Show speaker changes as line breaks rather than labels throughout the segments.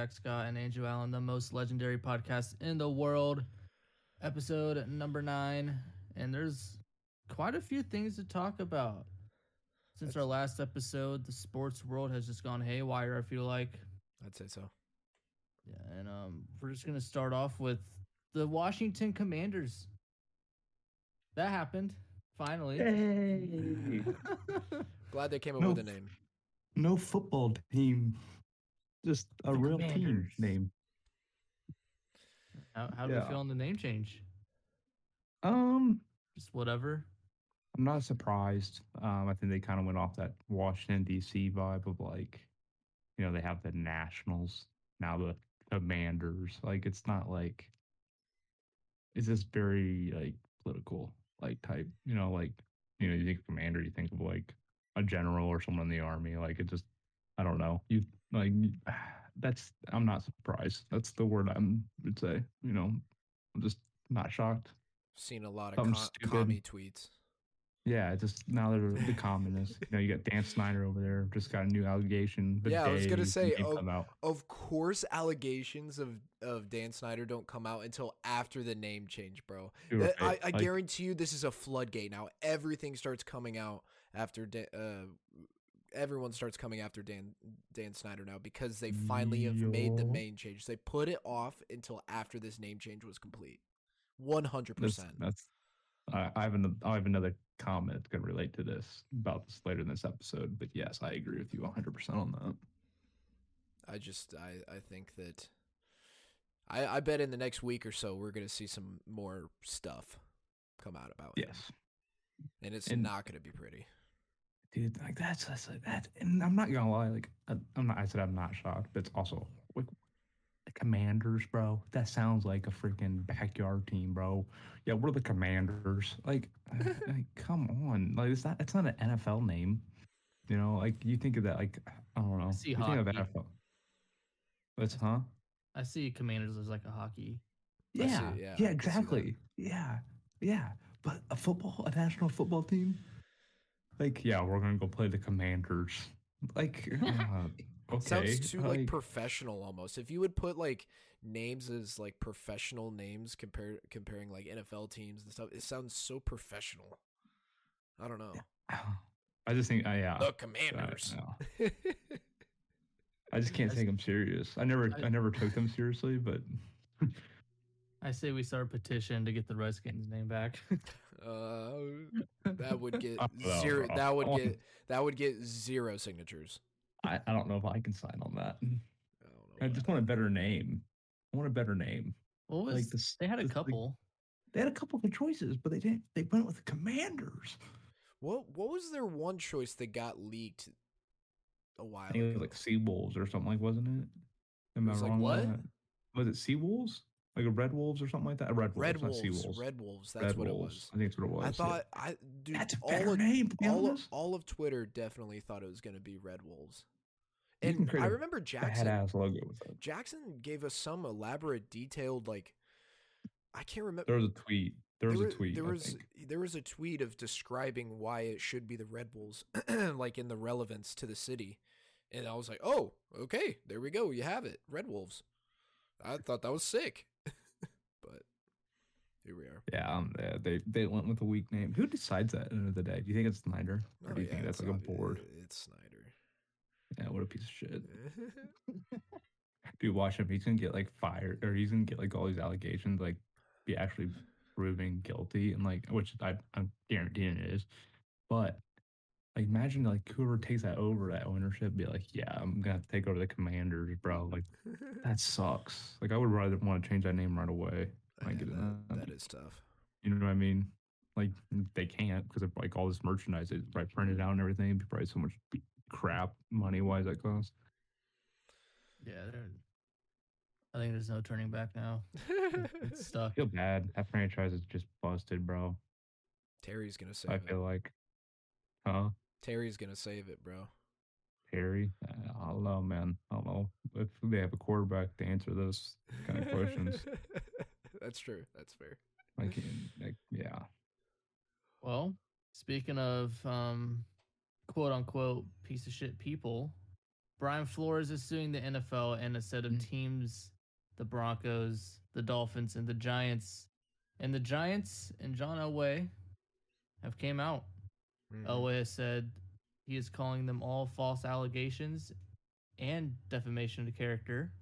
Jack Scott and Andrew Allen, the most legendary podcast in the world. Episode number nine. And there's quite a few things to talk about. Since our last episode, the sports world has just gone haywire, I feel like.
I'd say so.
Yeah, and um, we're just gonna start off with the Washington Commanders. That happened finally.
Hey.
Glad they came up
No.
with a name.
no football team, just a
The
real team name.
How, how do
Yeah.
we feel on the name change?
Um,
Just whatever.
I'm not surprised. Um, I think they kind of went off that Washington D.C. vibe of like, you know, they have the Nationals now, the Commanders. Like, it's not like it's just very like political, like type. You know, like you know, you think of commander, you think of like a general or someone in the army. Like, it just, I don't know. You like that's. I'm not surprised. That's the word I'm would say. You know, I'm just not shocked.
Seen a lot of com-
stupid.
commie tweets.
Yeah, just now they're the communists. You know, you got Dan Snyder over there, just got a new allegation.
Yeah, I was gonna say,
out.
Of course, allegations of, of Dan Snyder don't come out until after the name change, bro.
You're
I, I
like-
guarantee you, this is a floodgate now. Everything starts coming out after Dan, uh, everyone starts coming after Dan Dan Snyder now because they finally have made the main change. They put it off until after this name change was complete. One hundred percent.
that's I I have an, I have another comment going to relate to this about this later in this episode. But yes, I agree with you 100 percent on that.
I just I, I think that I I bet in the next week or so we're gonna see some more stuff come out about it.
Yes,
And it's
And-
not gonna be pretty.
Dude, like that's that's like that. And I'm not gonna lie, like I, I'm not. I said I'm not shocked, but it's also like the Commanders, bro. That sounds like a freaking backyard team, bro. Yeah, we're the Commanders. Like, uh, like come on, like it's not. It's not an NFL name. You know, like you think of that. Like I don't know.
see
you think of. NFL. That's huh?
I see Commanders as like a hockey.
I see-
Yeah,
yeah, I can
yeah,
see that.
exactly. Yeah, yeah. But a football, a national football team, like, yeah, we're gonna go play the Commanders. Like, uh, okay,
Sounds too like
like,
professional almost. If you would put like names as like professional names compare comparing like NFL teams and stuff, it sounds so professional. I don't know.
I just think, uh, yeah,
The
uh,
Commanders.
no. I just can't
I
take them serious. I never,
I-
I never took them seriously, but
I say we start a petition to get the Redskins name back.
uh, that would get
I don't know,
zero. That would get that would get zero signatures.
I, I don't know if I can sign on that.
I don't know.
I just want a better name. I want a better name.
what was
Like this,
they had a
this- like,
couple.
they had a couple of choices, but they didn't. They went with the Commanders.
What what was their one choice that got leaked a while
I think it
ago?
was like Sea Wolves or something like, wasn't it? Am I
was like
wrong? on
what?
Was it Sea Wolves? Like a Red Wolves or something like that? A Red Wolves,
Red Wolves.
Sea Wolves.
Red Wolves. That's
Red
what
Wolves.
it was.
I think that's what it was.
I
yeah.
thought I dude
that's a
all of,
name.
All of, all of Twitter definitely thought it was going to be Red Wolves. And I remember Jackson
Badass logo with it.
Jackson gave us some elaborate detailed like I can't remember
There was a tweet. There was
there
a tweet.
There
I
was
think.
there was a tweet of describing why it should be the Red Bulls, like in the relevance to the city, and I was like, oh, okay, there we go, you have it, Red Wolves. I thought that was sick, here we are.
Yeah, um, yeah, they they went with a weak name. Who decides that at the end of the day? Do you think it's Snyder, or
Oh,
do you
yeah,
think that's like a board?
It's Snyder.
Yeah, what a piece of shit. Dude, watch him. He's gonna get like fired, or he's gonna get like all these allegations, like be actually proven guilty, and like which I I'm guaranteeing it is. But like, imagine like whoever takes that over that ownership, be like, yeah, I'm gonna have to take over the Commanders, bro. Like that sucks. Like I would rather want to change that name right away. I get it.
that, that is tough.
You know what I mean? Like they can't because of like all this merchandise is probably printed out and everything. It'd be probably so much crap money wise that costs.
Yeah, they're- I think there's no turning back now. It's
I
stuck.
feel bad. That franchise is just busted, bro.
Terry's gonna save
I
it.
feel like, huh?
Terry's gonna save it, bro.
Perry? Uh, I don't know, man. I don't know if they have a quarterback to answer those kind of questions.
That's true. That's fair.
Like, like, yeah.
Well, speaking of um, quote unquote piece of shit people, Brian Flores is suing the NFL and a set of
Mm.
teams, the Broncos, the Dolphins, and the Giants. And the Giants and John Elway have came out.
Mhm.
Elway has said he is calling them all false allegations and defamation of character.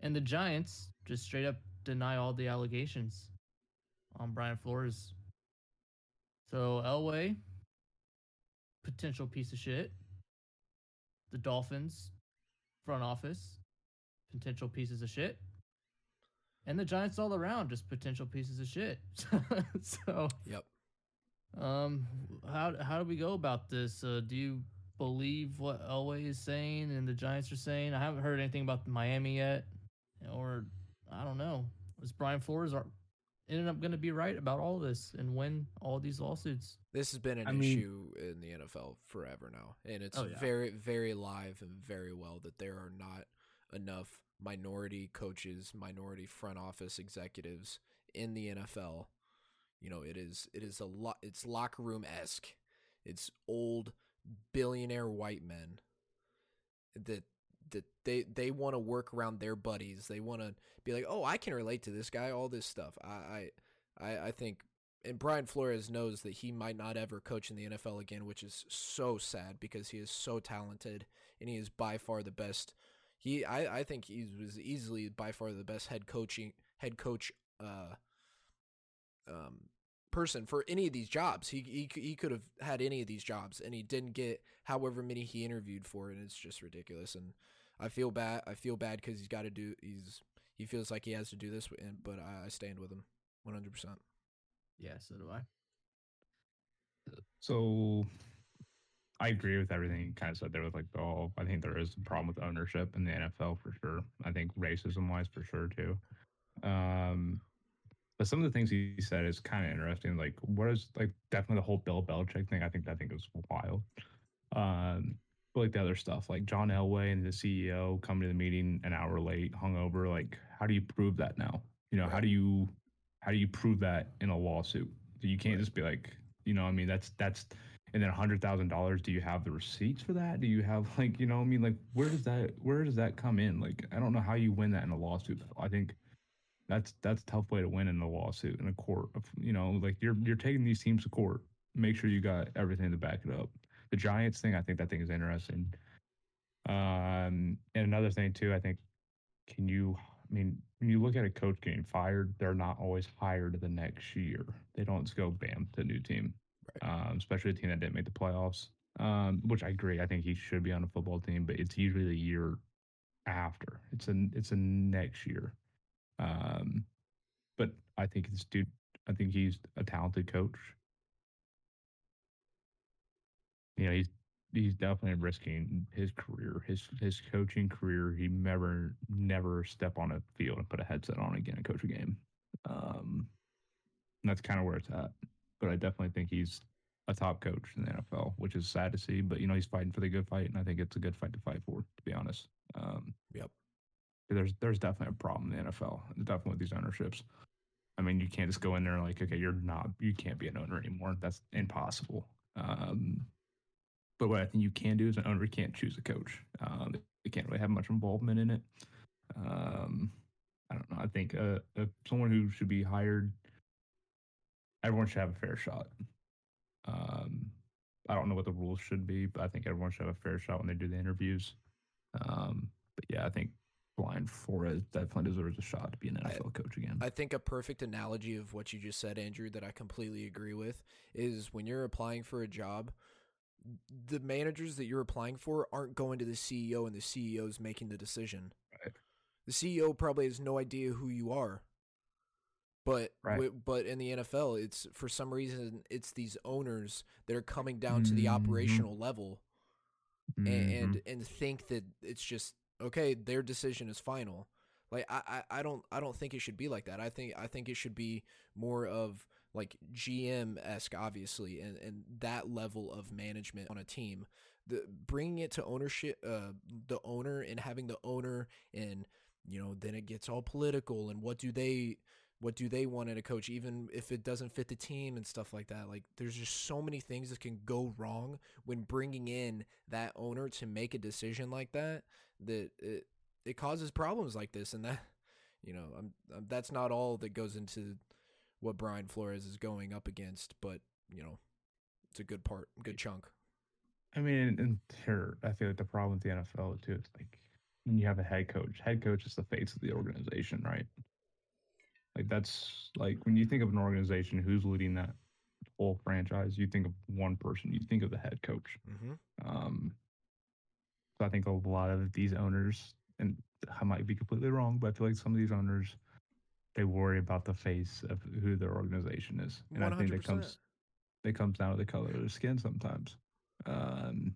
And the Giants just straight up deny all the allegations on Brian Flores. So Elway, potential piece of shit. The Dolphins, front office, potential pieces of shit. And the Giants all around, just potential pieces of shit. so
Yep.
um, how how do we go about this? Uh, do you believe what Elway is saying and the Giants are saying? I haven't heard anything about Miami yet, or I don't know. Is Brian Flores are ended up going to be right about all this and win all these lawsuits?
This has been an
I mean-
issue in the NFL forever now, and it's
Oh, yeah.
very, very live and very well that there are not enough minority coaches, minority front office executives in the NFL. You know, it is it is a lot. It's locker room esque. It's old billionaire white men that that they they want to work around their buddies. They want to be like, oh, I can relate to this guy. All this stuff. I I I, think and Brian Flores knows that he might not ever coach in the NFL again, which is so sad because he is so talented and he is by far the best. He, I, I think he was easily by far the best head coaching head coach, uh, um, person for any of these jobs. He, he, he could have had any of these jobs, and he didn't get however many he interviewed for, and it's just ridiculous. And I feel bad. I feel bad because he's got to do. He's he feels like he has to do this, but I, I stand with him, one hundred percent.
Yeah, so do I.
So I agree with everything you kind of said there with like oh, I think there is a problem with ownership in the NFL for sure. I think racism wise for sure too. Um but some of the things he said is kind of interesting. Like what is like definitely the whole Bill Belichick thing. I think I think is wild. Um but like the other stuff, like John Elway and the CEO coming to the meeting an hour late, hungover. Like, how do you prove that now? You know, how do you how do you prove that in a lawsuit? You can't
Right.
just be like, you know, I mean, that's that's and then a hundred thousand dollars. Do you have the receipts for that? Do you have like, you know, I mean, like, where does that where does that come in? Like, I don't know how you win that in a lawsuit. I think that's that's a tough way to win in a lawsuit in a court. Of, you know, like you're you're taking these teams to court. Make sure you got everything to back it up. The Giants thing, I think that thing is interesting. Um, and another thing too, I think, can you? I mean, when you look at a coach getting fired, they're not always hired the next year. They don't just go bam to a new team, um, especially a team that didn't make the playoffs. Um, which I agree. I think he should be on a football team, but it's usually the year after. It's a it's a next year. Um, but I think this dude. I think he's a talented coach. You know, he's he's definitely risking his career, his his coaching career. He never never step on a field and put a headset on again and coach a game. Um, and that's kind of where it's at. But I definitely think he's a top coach in the NFL, which is sad to see. But you know, he's fighting for the good fight, and I think it's a good fight to fight for. To be honest, um,
Yep.
There's there's definitely a problem in the NFL, definitely with these ownerships. I mean, you can't just go in there and like, okay, you're not, you can't be an owner anymore. That's impossible. Um, but what I think you can do is an owner can't choose a coach. Um, they can't really have much involvement in it. Um, I don't know. I think uh, uh, someone who should be hired, everyone should have a fair shot. Um, I don't know what the rules should be, but I think everyone should have a fair shot when they do the interviews. Um, but yeah, I think Brian Flores definitely deserves a shot to be an
I-
NFL coach again.
I think a perfect analogy of what you just said, Andrew, that I completely agree with, is when you're applying for a job, the managers that you're applying for aren't going to the CEO and the CEO's making the decision.
Right.
The CEO probably has no idea who you are. But
Right.
wi- but in the NFL, it's for some reason it's these owners that are coming down to the
Mhm.
operational level and,
Mhm.
and and think that it's just okay their decision is final like I, I i don't i don't think it should be like that i think i think it should be more of like gm-esque obviously and and that level of management on a team the bringing it to ownership uh the owner and having the owner and you know then it gets all political and what do they What do they want in a coach, even if it doesn't fit the team and stuff like that? Like, there's just so many things that can go wrong when bringing in that owner to make a decision like that. That it it causes problems like this, and that you know, I'm, I'm that's not all that goes into what Brian Flores is going up against, but you know, it's a good part, good chunk.
I mean, and here I feel like the problem with the NFL too is like when you have a head coach, head coach is the face of the organization, right? Like that's like when you think of an organization who's leading that whole franchise, you think of one person, you think of the head coach.
Mm-hmm.
Um, so I think a lot of these owners, and I might be completely wrong, but I feel like some of these owners, they worry about the face of who their organization is, and I think that comes, it comes down to the color of their skin sometimes. Um,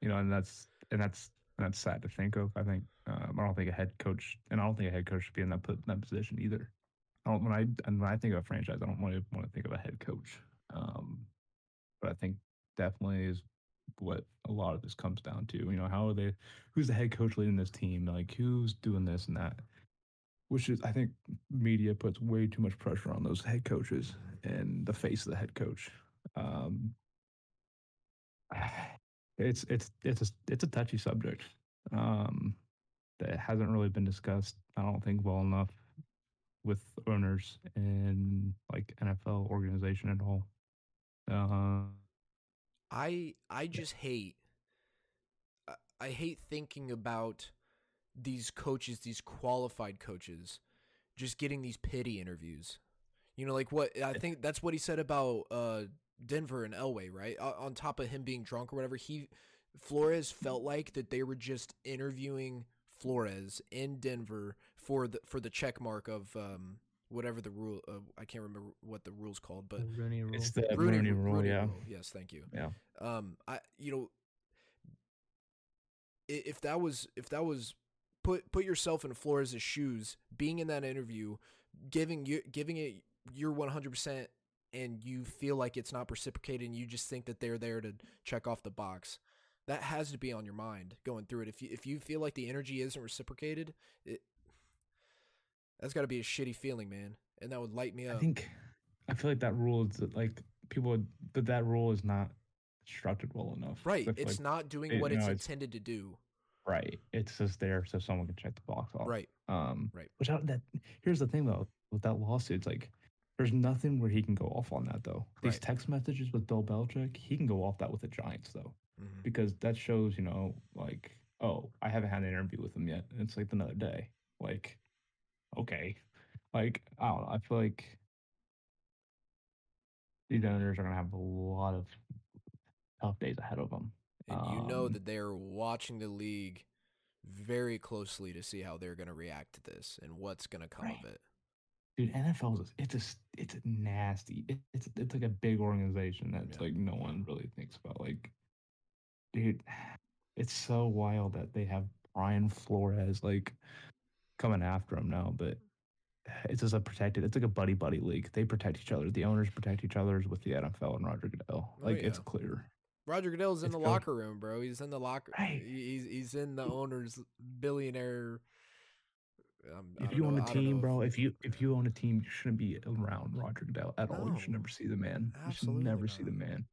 you know, and that's and that's that's sad to think of. I think um, I don't think a head coach, and I don't think a head coach should be in that put in that position either. I don't when I and when I think of a franchise, I don't want to want to think of a head coach. Um, but I think definitely is what a lot of this comes down to. You know, how are they? Who's the head coach leading this team? Like who's doing this and that? Which is, I think, media puts way too much pressure on those head coaches and the face of the head coach. Um, it's it's it's a it's a touchy subject um, that hasn't really been discussed. I don't think well enough with owners and like NFL organization at all. Uh,
I I just hate I- I hate thinking about these coaches, these qualified coaches, just getting these pity interviews. You know, like what I think that's what he said about uh, Denver and Elway, right? O- on top of him being drunk or whatever, he Flores felt like that they were just interviewing Flores in Denver for the for the check mark of um, whatever the rule. Uh, I can't remember what the rule's called, but
Rooney rule.
it's the
Rooney,
Rooney
ru-
rule,
Rooney
yeah.
rule. Yes, thank you.
Yeah.
Um, I you know, if that was if that was put put yourself in Flores' shoes, being in that interview, giving you giving it your one hundred percent, and you feel like it's not reciprocated, and you just think that they're there to check off the box. That has to be on your mind going through it. If you if you feel like the energy isn't reciprocated, it that's got to be a shitty feeling, man, and that would light me up.
I think I feel like that rule is that, like people, but that rule is not structured well enough.
right, it's
like,
not doing
it-
what
no,
it's- intended to do.
Right. It's just there so someone can check the box off.
Right.
Um,
Right.
Which I, that here's the thing though with that lawsuit, it's like there's nothing where he can go off on that though. These
Right.
text messages with Bill Belichick, he can go off that with the Giants though,
Mhm.
because that shows you know like oh I haven't had an interview with him yet. And it's like another day. Like okay, like I don't know. I feel like these owners are gonna have a lot of tough days ahead of them.
And you know
Um,
that they're watching the league very closely to see how they're going to react to this and what's going to come
Right.
of it.
Dude, NFL is it's a it's a nasty. It, it's it's like a big organization that's
Yeah.
like no one really thinks about. Like, dude, it's so wild that they have Brian Flores like coming after him now, but it's just a protected. It's like a buddy buddy league. They protect each other. The owners protect each other with the NFL and Roger Goodell.
Oh,
Like it's clear.
Roger Goodell's in
It's
the locker room, bro. He's in the locker.
Right.
He's he's in the owner's billionaire. Um,
If you own
know-
a
I don't
team,
if-
bro, if you if you own a team, you shouldn't be around Roger Goodell at all. You should never see the man. You should never see the man.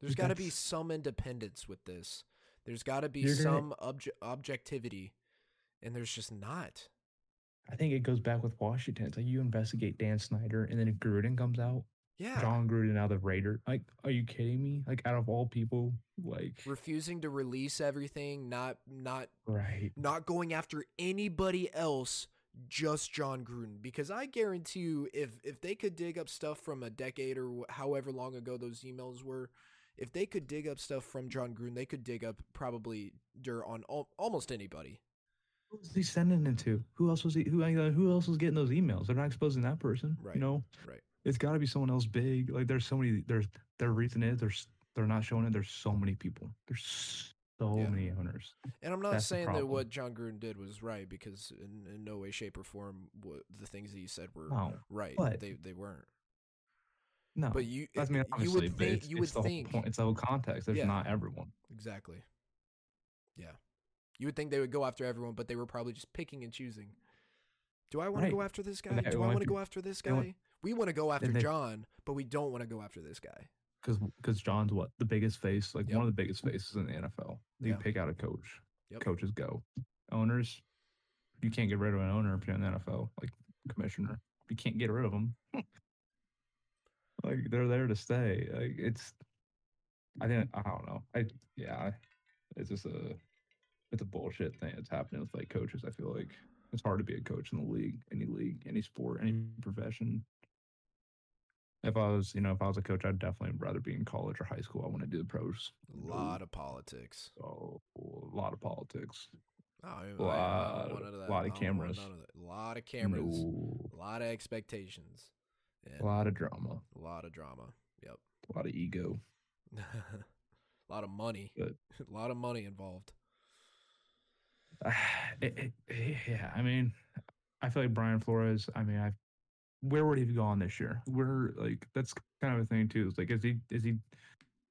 There's got to be some independence with this. There's got to be some obje- objectivity, and there's just not.
I think it goes back with Washington. It's like you investigate Dan Snyder, and then Gruden comes out.
Yeah,
Jon Gruden out of the Raider. Like, are you kidding me? Like, out of all people, like,
refusing to release everything, not not
right?
not going after anybody else, just Jon Gruden. Because I guarantee you, if if they could dig up stuff from a decade or however long ago those emails were, if they could dig up stuff from Jon Gruden, they could dig up probably dirt on al- almost anybody.
Who was he sending it to? Who else was he? Who uh, who else was getting those emails? They're not exposing that person,
Right.
You know,
Right.
It's got to be someone else big. Like, there's so many. There's the reason is there's they're not showing it. There's so many people. There's so
Yeah.
many owners.
And I'm not
That's
saying that what Jon Gruden did was right because in, in no way, shape, or form what the things that you said were
No,
right. They they weren't.
no.
But you
I mean,
you
obviously,
would
but
think
it's,
you would
it's the whole point. It's the whole context. There's
Yeah.
not everyone.
Exactly. Yeah. You would think they would go after everyone, but they were probably just picking and choosing. Do I want to go after this guy? Do I
want
to go after this guy? We want to go after
they-
John, but we don't want to go after this guy.
because because John's what the biggest face, like
Yep.
one of the biggest faces in the NFL. You
Yeah.
pick out a coach,
Yep.
coaches go. Owners, you can't get rid of an owner if you're in the NFL, like commissioner. You can't get rid of them. like they're there to stay. Like it's, I think I don't know. I yeah, it's just a it's a bullshit thing that's happening with like coaches. I feel like it's hard to be a coach in the league, any league, any sport, any profession if I was, you know, if I was a coach, I'd definitely rather be in college or high school. I want to do the pros.
A lot of politics.
So a lot of politics.
Oh, I,
Lot-
of
lot of
I don't want
cameras.
of. A lot of cameras.
No,
A lot of expectations. Yeah.
a lot of drama,
A lot of drama. Yep.
a lot of ego.
a lot of money.
But-
a lot of money involved.
It- it- it- yeah, I mean, I feel like Brian Flores. I mean, I where would he have gone this year? Where like that's kind of a thing too. It's like is he is he?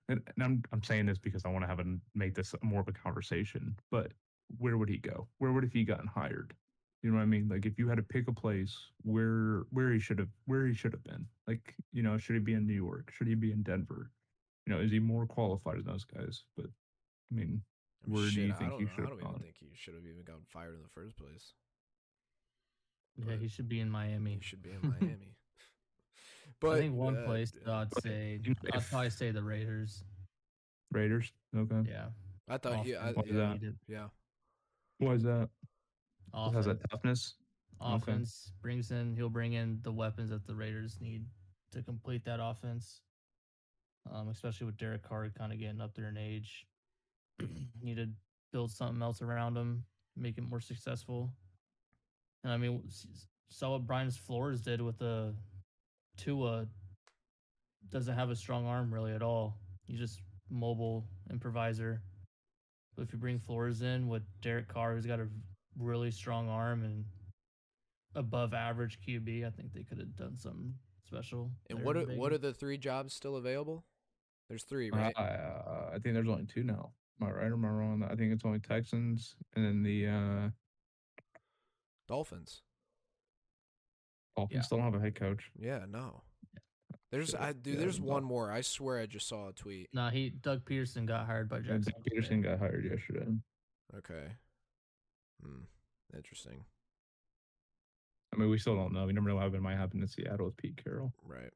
And, and I'm I'm saying this because I want to have a make this more of a conversation. But where would he go? Where would if he gotten hired? You know what I mean? Like if you had to pick a place where where he should have where he should have been. Like you know, should he be in New York? Should he be in Denver? You know, is he more qualified than those guys? But I mean, where do
Shit,
you
I
think
don't
he
know. I don't
have
even
gone?
think he should have even gotten fired in the first place.
Yeah, he should be in Miami.
He should be in Miami. but
I think one
uh,
place I'd
but
say I'd probably say the Raiders.
Raiders. Okay.
Yeah.
I thought he. I,
Offense,
yeah,
that?
yeah.
Why is that?
Offense,
Has that toughness? Okay.
offense brings in he'll bring in the weapons that the Raiders need to complete that offense. Um, especially with Derek Carr kind of getting up there in age. need to build something else around him, make it more successful. And I mean, s- s- saw what Brian Flores did with the Tua. Doesn't have a strong arm really at all. He's just mobile improviser. But if you bring Flores in with Derek Carr, who's got a really strong arm and above average QB, I think they could have done something special.
And what are, what are the three jobs still available? There's three, right?
Uh, I think there's only two now. Am I right or am I wrong? I think it's only Texans and then the uh,
Dolphins.
Dolphins
Yeah.
still don't have a head coach.
Yeah, no. There's
Yeah,
I dude.
yeah,
There's one more. I swear I just saw a tweet.
Nah, he Doug Pederson got hired by Jackson.
Doug Pederson got hired yesterday.
Okay. Hmm. Interesting.
I mean, we still don't know. We never know what might happen in Seattle with Pete Carroll
Right.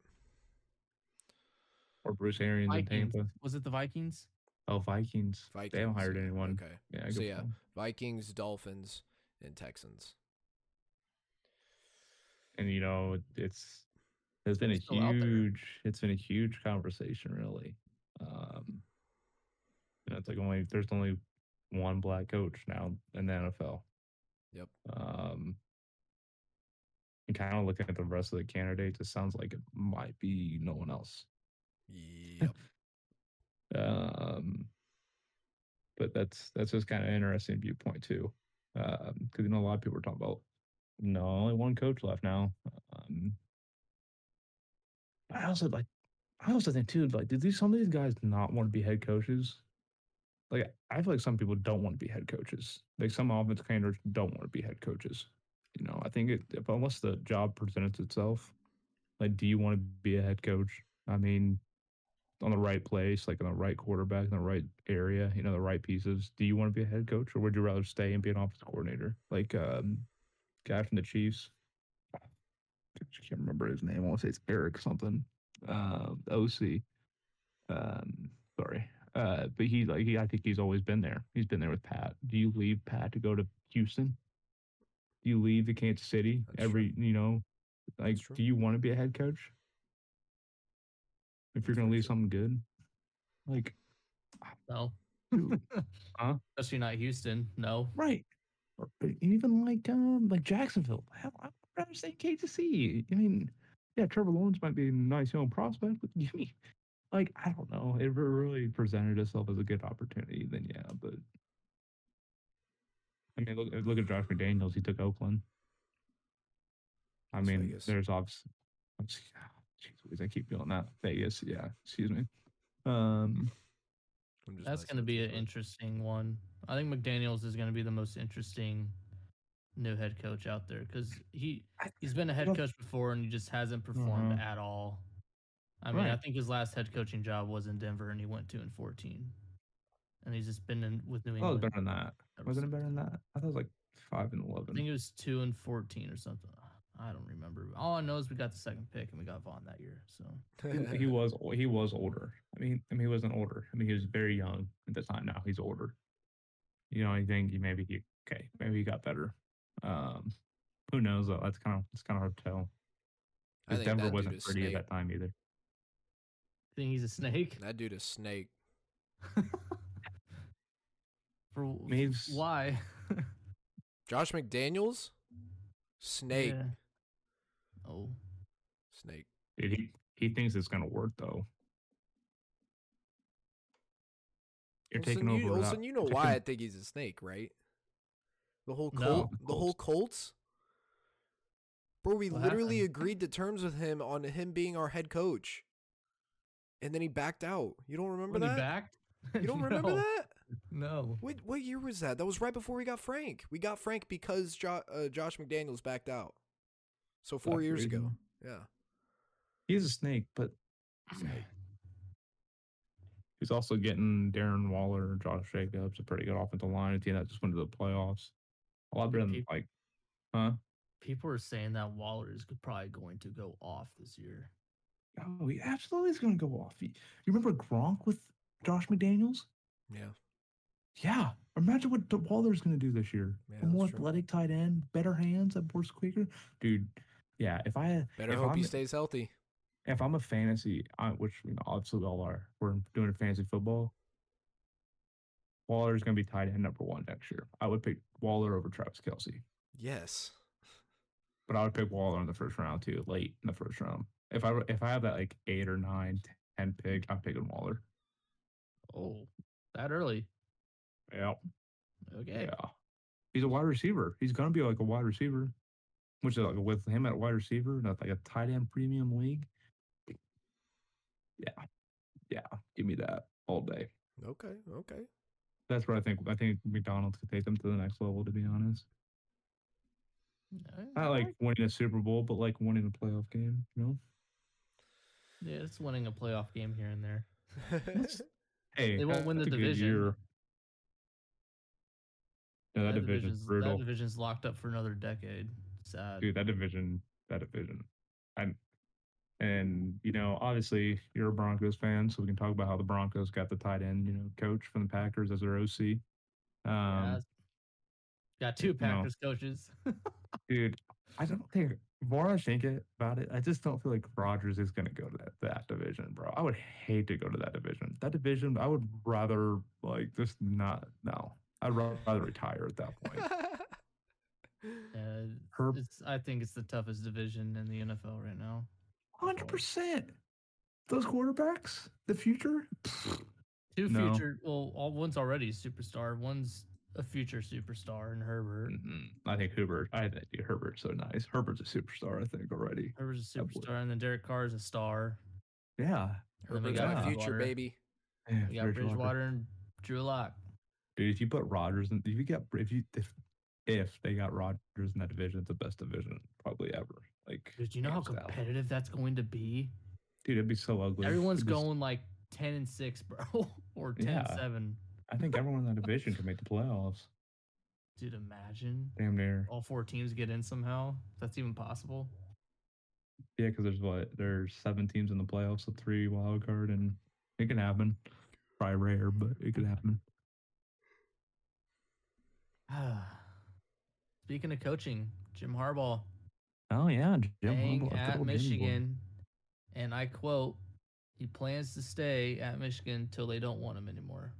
or Bruce Arians in Tampa.
Was it the Vikings?
Oh, Vikings.
Vikings.
They haven't hired anyone.
Okay.
Yeah,
So yeah,
for 'em.
Vikings, Dolphins, and Texans.
And you know it's it's been a
out there.
huge it's been a huge conversation really um you know, it's like only there's only one black coach now in the NFL
Yep.
um and kind of looking at the rest of the candidates it sounds like it might be no one else
Yep.
um but that's that's just kind of interesting viewpoint too um because you know a lot of people are talking about no only one coach left now um i also like i also think too like do these some of these guys not want to be head coaches like i feel like some people don't want to be head coaches like some offense coordinators don't want to be head coaches you know i think it if unless the job presents itself like do you want to be a head coach i mean on the right place, like on the right quarterback, in the right area, you know, the right pieces. Do you want to be a head coach or would you rather stay and be an offensive coordinator? Like um guy from the Chiefs. I can't remember his name. I want to say it's Eric something. Uh, OC. Um, sorry. Uh, but he like he, I think he's always been there. He's been there with Pat. Do you leave Pat to go to Houston? Do you leave the Kansas City
That's true.
every you know? Like, do you want to be a head coach? If you're gonna leave
true.
something good, like
No.
Dude. Huh?
Especially not Houston. No.
right, or even like um like Jacksonville. Hell, I would rather say KC. I mean, yeah, Trevor Lawrence might be a nice young prospect, but give me like I don't know. If it really presented itself as a good opportunity, then yeah. But I mean, look look at Josh McDaniels. He took Oakland. I
Las
mean,
Vegas.
there's obviously. Jeez, I keep doing that. Vegas, yeah. Excuse me. Um,
That's going to be an interesting one. I think McDaniels is going to be the most interesting new head coach out there because he he's been a head coach before and he just hasn't performed
Mhm.
at all. I mean, I think his last head coaching job was in Denver and he went two and fourteen, and he's just been in with New
England. Oh, was better than that. Wasn't it better than that? I thought it was like five and eleven.
I think it was two and fourteen or something. I don't remember. All I know is we got the second pick and we got Von that year. So
he was he was older. I mean, I mean, he wasn't older. I mean, he was very young at the time. Now he's older. You know, I think he maybe he okay, maybe he got better. Um, who knows though? That's kind of it's kind of hard to tell.
I
'Cause
think
Denver
that
wasn't pretty
snake.
at that time either.
I think he's a snake.
That dude is snake.
For
I mean,
why?
Josh McDaniels, snake,
Yeah. Oh,
snake.
Dude, he he thinks it's gonna work though. You're taking
Olsen, you,
over.
Olsen,
that-
you know why I think he's a snake, right? The whole
No.
Colt,
The
the whole Colts. Bro, we
What
literally
happened?
agreed to terms with him on him being our head coach, and then he backed out. You don't remember
when he
that?
backed?
You don't remember that?
No.
What what year was that? That was right before we got Frank. We got Frank because jo- uh, Josh McDaniels backed out. So four
That's
years ago. Yeah.
He's a snake, but he's also getting Darren Waller, Josh Jacobs, a pretty good offensive line, a team that just went to the playoffs. A lot better than
Peop-
like, huh?
People are saying that Waller is probably going to go off this year.
Oh, he absolutely is going to go off. You you remember Gronk with Josh McDaniels?
Yeah.
Yeah. Imagine what the Waller's going to do this year.
Yeah,
a more
that's true.
athletic tight end, better hands, a worse quicker. Dude, yeah. If I
Better
if
hope
I'm,
he stays healthy.
If I'm a fantasy, I, which you know, obviously we all are, we're doing a fantasy football. Waller's going to be tight end number one next year. I would pick Waller over Travis Kelce,
Yes.
but I would pick Waller in the first round too, late in the first round. If I if I have that like eight or nine, ten pick, I'm picking Waller.
Oh, that early?
Yeah.
Okay.
Yeah. He's a wide receiver. He's gonna be like a wide receiver. Which is like with him at wide receiver, not like a tight end premium league. Yeah. Yeah. Give me that all day.
Okay. Okay.
That's what I think. I think McDonald's could take them to the next level, to be honest. Not like winning a Super Bowl, but like winning a playoff game, you know?
yeah, it's winning a playoff game here and there.
Hey,
They won't win the division.
year. Yeah, that, division's
that
brutal.
That division's locked up for another decade. Sad.
dude that division that division and and you know obviously you're a broncos fan so we can talk about how the broncos got the tight end you know coach from the packers as their oc um
it's- got two
you know,
Packers coaches.
dude i don't think more i think about it i just don't feel like rodgers is going to go to that, that division bro i would hate to go to that division that division i would rather like just not no i'd ra- rather retire at that point
Yeah. I think it's the toughest division in the NFL right now.
100% those quarterbacks the future
Two
No.
future. Well, all, one's already a superstar. One's a future superstar in Herbert.
Mm-mm. I think Herbert. I think dude, Herbert's so nice. Herbert's a superstar. I think already.
Herbert's a superstar, and then Derek Carr is a star.
Yeah.
And then we
Herbert's
got
my
Yeah.
future, baby.
yeah
We got Bridgewater and Drew Lock.
Dude, if you put Rodgers in, if you get if you if if they got Rodgers in that division, it's the best division probably ever. Like,
Dude, do you know how competitive that's going to be?
Dude, it'd be so ugly.
Everyone's
It'd be s-
going like ten and six, bro, or 10
Yeah.
7.
I think everyone in that division could make the playoffs.
Dude, imagine
Damn near.
all four teams get in somehow. That's even possible.
Yeah, because there's what there's seven teams in the playoffs, so three wild card, and it can happen. Probably rare, but it could happen.
Speaking of coaching, Jim Harbaugh
Oh yeah, Jim Harbaugh,
at
old Jimmy boy.
Michigan, and I quote, "He plans to stay at Michigan till they don't want him anymore."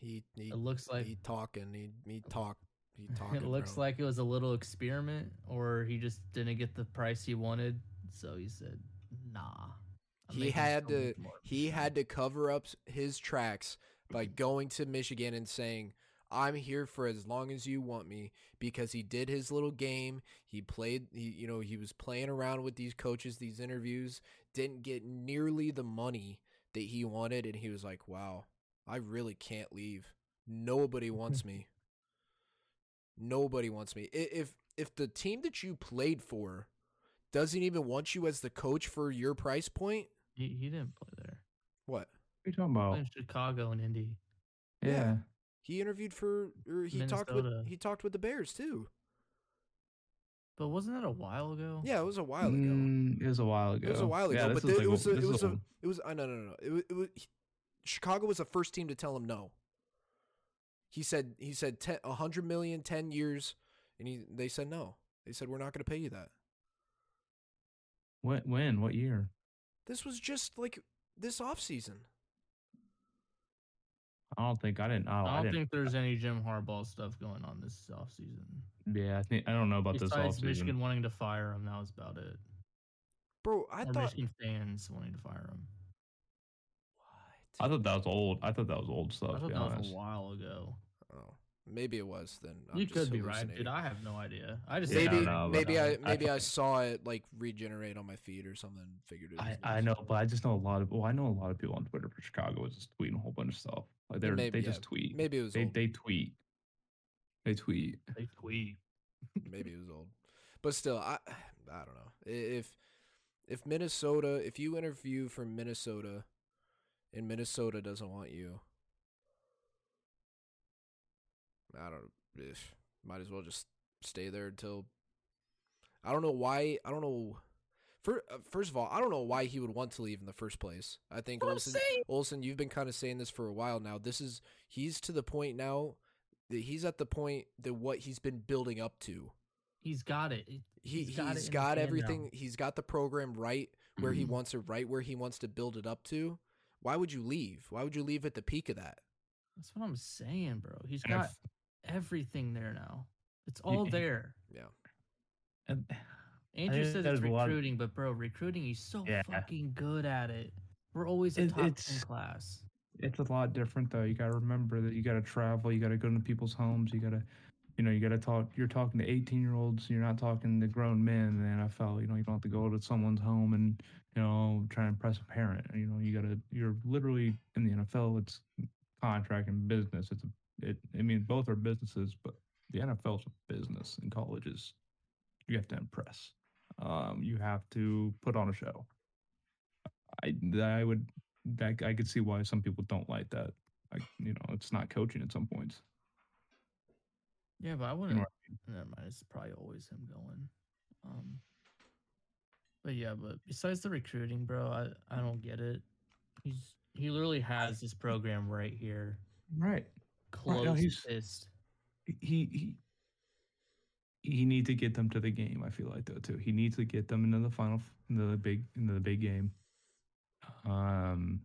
He he
It looks like
he talking. He he talk. He talking.
it looks
bro.
like it was a little experiment, or he just didn't get the price he wanted, so he said, "Nah." I'm
he had to he had to cover up his tracks by going to Michigan and saying I'm here for as long as you want me because he did his little game he played he you know he was playing around with these coaches these interviews didn't get nearly the money that he wanted and he was like wow I really can't leave nobody wants me Nobody wants me. If if the team that you played for doesn't even want you as the coach for your price point,
He, he didn't play there.
what?
What are you talking about?
In Chicago and Indy.
Yeah.
Yeah. He interviewed for or he talked with he talked with the Bears too.
But wasn't that a while ago?
Yeah, it was a while ago.
Mm, it was a while ago.
It was a while ago,
Yeah,
but
this is
it was a,
this
was a
old.
it was uh, no no no no. It was, it was he- Chicago was the first team to tell him no. He said he said 10, 100 million 10 years and he they said no. They said we're not going to pay you that.
when when what year?
This was just like this offseason.
I don't think I didn't. Oh,
I
I,
don't
didn't.
think there's any Jim Harbaugh stuff going on this offseason.
yeah, I think I don't know about this
Besides
offseason.
Michigan wanting to fire him, that was about it.
Bro, I
or
thought
Michigan fans wanting to fire him.
what?
I thought that was old. I thought that was old stuff.
I
to
thought
be
that was a while ago.
Oh, maybe it was then. I'm
you
just
could be right, dude. I have no idea. I just
maybe
no, but
maybe
I-
I
I
maybe I,
thought-
saw it like regenerate on my feed or something. and Figured it. Was
I, I know, but I just know a lot of. Well, I know a lot of people on Twitter for Chicago was just tweeting a whole bunch of stuff. Like they're
maybe,
they
yeah,
just tweet.
Maybe it was
they
old.
they tweet. They tweet.
they tweet.
maybe it was old, but still, I I don't know if if Minnesota if you interview for Minnesota, and Minnesota doesn't want you, I don't if might as well just stay there until. I don't know why. I don't know. For, uh, first of all, I don't know why he would want to leave in the first place. I think
What I'm
Olsen,
saying.
Olsen, you've been kind of saying this for a while now. This is he's to the point now that he's at the point that what he's been building up to.
He's got it. He-
He
He's got it
he's
in
got
his hand now.
everything. He's got the program right where he
Mhm.
wants it, right where he wants to build it up to. Why would you leave? Why would you leave at the peak of that?
That's what I'm saying, bro. He's
And I
got
f-
everything there now. It's all
y-
there.
Yeah.
and
Andrew
think
says it's
a lot of-
recruiting, but bro, recruiting he's so
Yeah.
fucking good at it. We're always a
It-
top ten
it's-
class.
it's a lot different though. You got to remember that you got to travel. You got to go into people's homes. You got to, you know, you got to talk. You're talking to 18 year olds. You're not talking to grown men in the NFL. You know, you don't have to go to someone's home and you know try and impress a parent. You know, you got to. You're literally in the NFL. It's contract and business. It's a. It. I mean, both are businesses, but the NFL's a business, and colleges, you have to impress. Um, you have to put on a show. I I would that I could see why some people don't like that. Like you know, it's not coaching at some points.
Yeah, but I wouldn't.
Right.
Never mind. It's probably always him going. Um, but yeah, but besides the recruiting, bro, I I don't get it. He's he literally has this program right here,
Right.
Close
no, he's-
fist.
He he he needs to get them to the game. I feel like though too. He needs to get them into the final, into the big, into the big game. Um,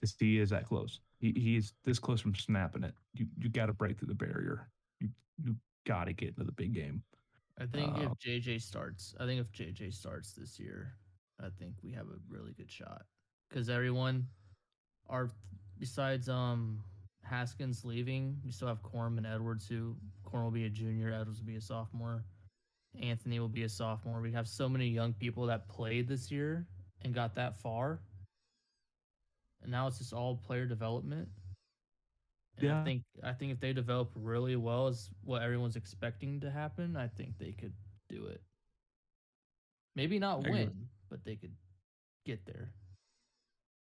this he is that close. He he's this close from snapping it. You you got to break through the barrier. You you got to get into the big game.
I think if
Uh,
JJ starts, I think if JJ starts this year, I think we have a really good shot. Because everyone, are besides um Haskins leaving, we still have Corum and Edwards. Who Corum will be a junior, Edwards will be a sophomore, Anthony will be a sophomore. We have so many young people that played this year and got that far, and now it's just all player development. And I think I think if they develop really well as what everyone's expecting to happen, I think they could do it. Maybe not
I agree.
win, but they could get there.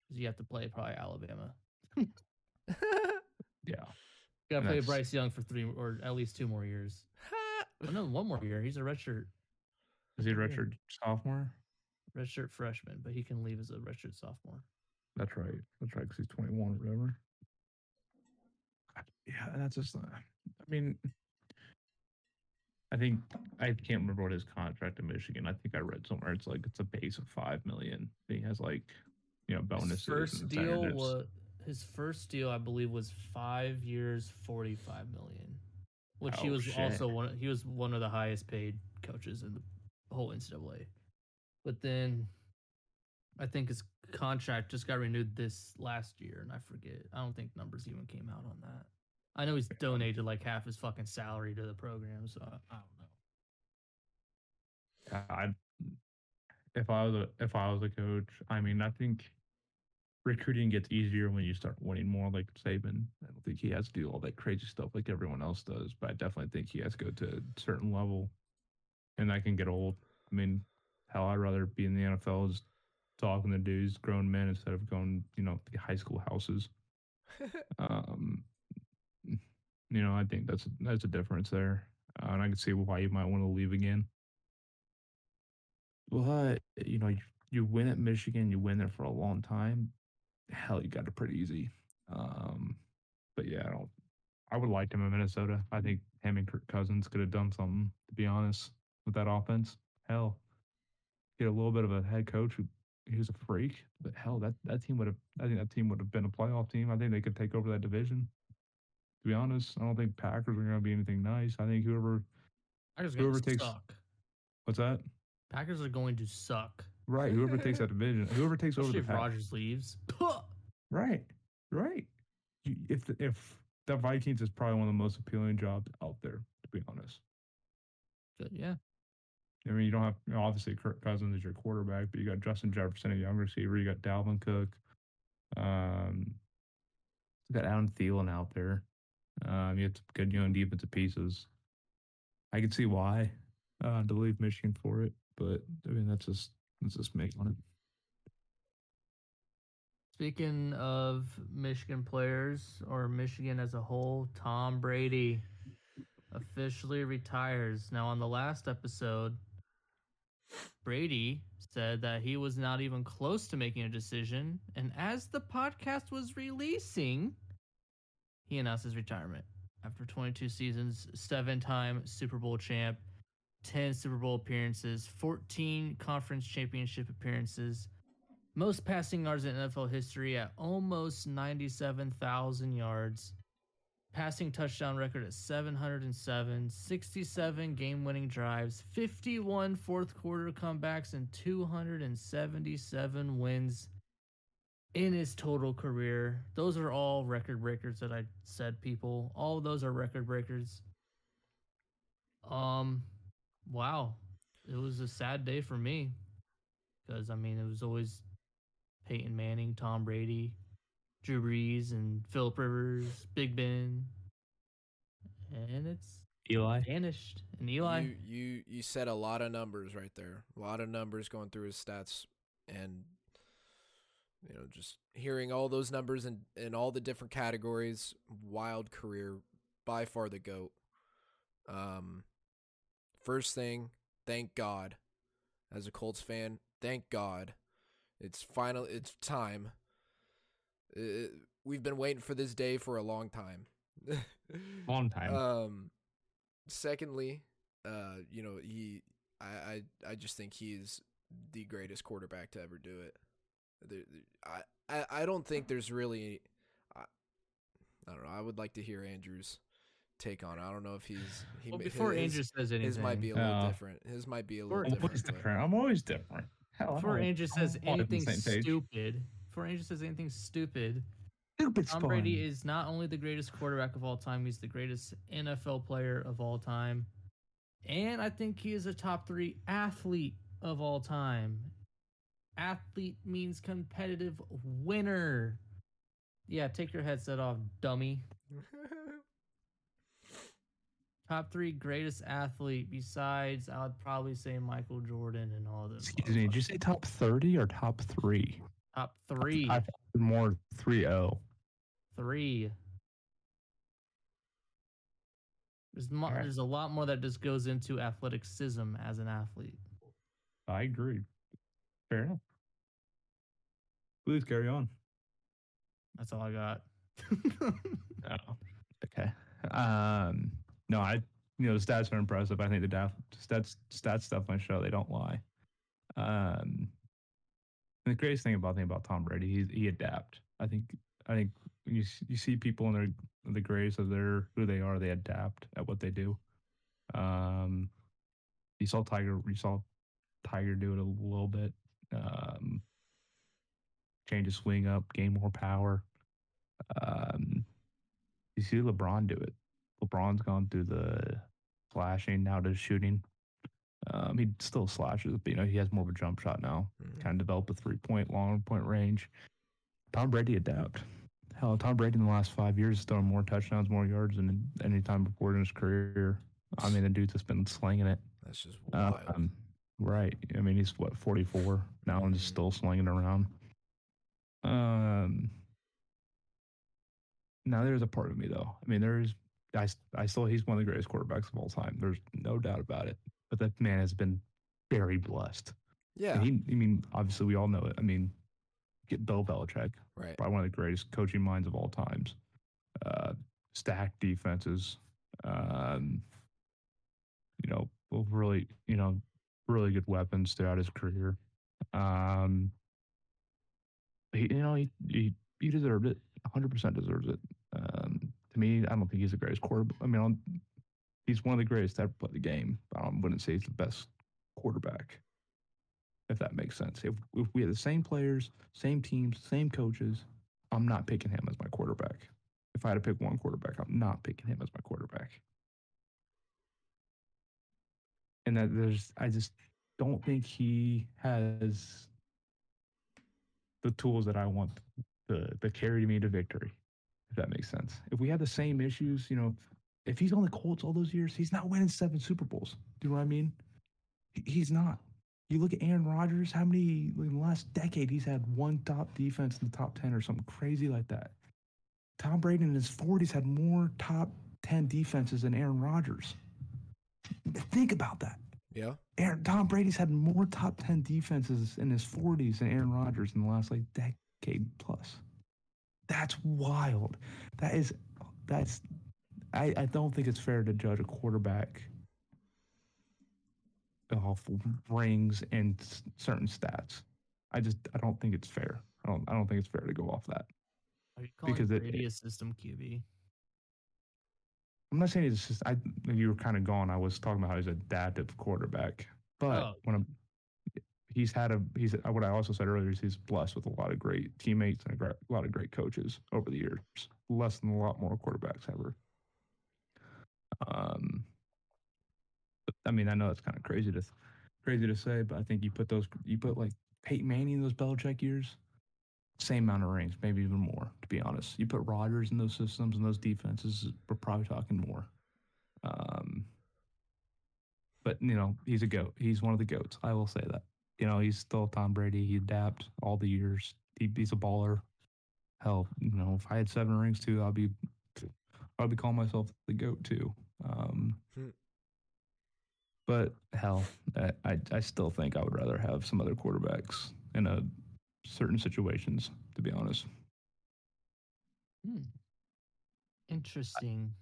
Because you have to play probably Alabama.
Yeah.
Gotta
And
play Bryce Young for three or at least two more years. Oh, no, one more year. He's a redshirt
Is he a redshirt sophomore?
redshirt freshman, but he can leave as a redshirt sophomore.
That's right. That's right. Because he's 21 or whatever. Yeah, that's just. Uh, I mean, I think I can't remember what his contract in Michigan. I think I read somewhere it's like it's a base of five million. He has like, you know, bonuses.
His first deal was his first deal, I believe, was five years, forty-five million, which he
Oh,
was
shit.
also one. He was one of the highest paid coaches in the whole NCAA. But then, I think his contract just got renewed this last year, and I forget. I don't think numbers even came out on that. I know he's donated like half his fucking salary to the program, so I, I don't know.
I, if I was a if I was a coach, I mean, I think recruiting gets easier when you start winning more like Saban. I don't think he has to do all that crazy stuff like everyone else does, but I definitely think he has to go to a certain level. And that can get old. I mean, hell, I'd rather be in the NFL as talking to dudes, grown men, instead of going, you know, the high school houses. Um, you know, I think that's that's a difference there, uh, and I can see why you might want to leave again. But you know, you, you win at Michigan, you win there for a long time. Hell, you got it pretty easy. Um, but yeah, I don't. I would like him in Minnesota. I think him and Kirk Cousins could have done something. To be honest, with that offense, hell, get a little bit of a head coach who he was a freak. But hell, that that team would have. I think that team would have been a playoff team. I think they could take over that division. To be honest, I don't think Packers are going to be anything nice. I think whoever,
Packers
Whoever takes-
suck.
what's that?
Packers are going to suck.
Right, whoever takes that division, whoever takes over
Especially
the
if Rodgers leaves.
Right, right. You, if the, if the Vikings is probably one of the most appealing jobs out there, to be honest.
Good, yeah.
I mean, you don't have you know, obviously Kirk Cousins is your quarterback, but you got Justin Jefferson, a young receiver. You got Dalvin Cook. Um, you got Adam Thielen out there. Um, you have some good young defensive pieces. I can see why uh, to leave Michigan for it, but I mean that's just that's just me on it.
Speaking of Michigan players or Michigan as a whole, Tom Brady officially retires. Now, on the last episode, Brady said that he was not even close to making a decision. And as the podcast was releasing, he announced his retirement after 22 seasons, seven time Super Bowl champ, 10 Super Bowl appearances, 14 conference championship appearances most passing yards in NFL history at almost 97,000 yards. Passing touchdown record at 707, 67 game winning drives, 51 fourth quarter comebacks, and 277 wins in his total career. Those are all record breakers that I said, people. All those are record breakers. Um, wow. It was a sad day for me because, I mean, it was always Peyton Manning, Tom Brady, Drew Brees, and Philip Rivers, Big Ben, and it's
Eli,
vanished. And Eli,
You you you said a lot of numbers right there. A lot of numbers going through his stats and you know, just hearing all those numbers and in, in all the different categories, wild career, by far the GOAT. Um first thing, thank God. As a Colts fan, thank God. It's final it's time. Uh, we've been waiting for this day for a long time.
long time.
Um, secondly, uh, you know, he, I, I, I just think he's the greatest quarterback to ever do it. There, I, I, I don't think there's really, I, I don't know. I would like to hear Andrew's take on. it. I don't know if he's. He
well, before
his,
Andrew says anything,
his might be a little
Oh.
different. His might be a little
I'm
different.
different. I'm always different. Hell,
before
I'm
Andrew
I'm
says
always on the
anything
same page.
stupid, before Andrew says anything stupid,
Stupid
Tom Brady is not only the greatest quarterback of all time, he's the greatest NFL player of all time. And I think he is a top three athlete of all time. Athlete means competitive winner. Yeah, take your headset off, dummy. Top three greatest athlete besides, I would probably say Michael Jordan and all those.
Excuse me. Did you say top thirty or top three?
Top three.
I thought more three oh. zero.
Three. There's mo-
Alright.
there's a lot more that just goes into athleticism as an athlete.
I agree. Fair enough. Please carry on.
That's all I got.
Oh, okay. Um, no, I you know the stats are impressive. I think the stats stats stuff on show they don't lie. Um, and the greatest thing about thing about Tom Brady, he he adapt. I think I think you you see people in their the greatest of their who they are, they adapt at what they do. Um, you saw Tiger, you saw Tiger do it a little bit. Um, change his swing up, gain more power. Um, you see LeBron do it. LeBron's gone through the slashing now to shooting. Um, he still slashes, but you know he has more of a jump shot now.
Mhm.
Kind of develop a three point, long point range. Tom Brady adapt. Hell, Tom Brady in the last five years has thrown more touchdowns, more yards than any time before in his career. I mean, the dude's just been slinging it.
That's just wild.
Um, right. I mean, he's what, 44 now and just
Mhm.
still slinging around. Um, now there's a part of me though. I mean, there's, I, I still, he's one of the greatest quarterbacks of all time. There's no doubt about it. But that man has been very blessed.
yeah.
And he, I mean, obviously we all know it. I mean, get Bill Belichick,
right.
probably one of the greatest coaching minds of all times. Uh, stacked defenses. Um, you know, really, you know, really good weapons throughout his career. Um, he, you know, he, he, he deserved it. 100% deserves it. Um, to me, I don't think he's the greatest quarterback. I mean, i he's one of the greatest to ever play the game. But I wouldn't say he's the best quarterback, if that makes sense. If, if we had the same players, same teams, same coaches, I'm not picking him as my quarterback. If I had to pick one quarterback, I'm not picking him as my quarterback. And that there's, I just don't think he has the tools that I want to, to carry me to victory, if that makes sense. If we have the same issues, you know, if he's on the Colts all those years, he's not winning seven Super Bowls. Do you know what I mean? He's not. You look at Aaron Rodgers, how many in the last decade he's had one top defense in the top 10 or something crazy like that. Tom Brady in his 40s had more top 10 defenses than Aaron Rodgers. Think about that.
Yeah.
Aaron, Tom Brady's had more top 10 defenses in his 40s than Aaron Rodgers in the last like decade plus. That's wild. That is, that's, I, I don't think it's fair to judge a quarterback off rings and certain stats. I just, I don't think it's fair. I don't, I don't think it's fair to go off that.
Are you calling
Because it-
a system QB?
I'm not saying it's just I you were kind of gone. I was talking about how he's adaptive quarterback, but
Oh.
when I'm, he's had a he's what I also said earlier is he's blessed with a lot of great teammates and a, lot of great coaches over the years, less than a lot more quarterbacks ever. Um, I mean, I know it's kind of crazy to crazy to say, but I think you put those you put like Peyton Manning in those Belichick years, same amount of rings, maybe even more. To be honest, you put Rodgers in those systems and those defenses, we're probably talking more. Um, but you know, he's a goat. He's one of the goats. I will say that. You know, he's still Tom Brady. He adapt all the years. He, he's a baller. Hell, you know, if I had seven rings too, I'd be, I'd be calling myself the goat too. Um,
Hmm.
but hell, I, I I still think I would rather have some other quarterbacks in a certain situations. To be honest.
Hmm. Interesting.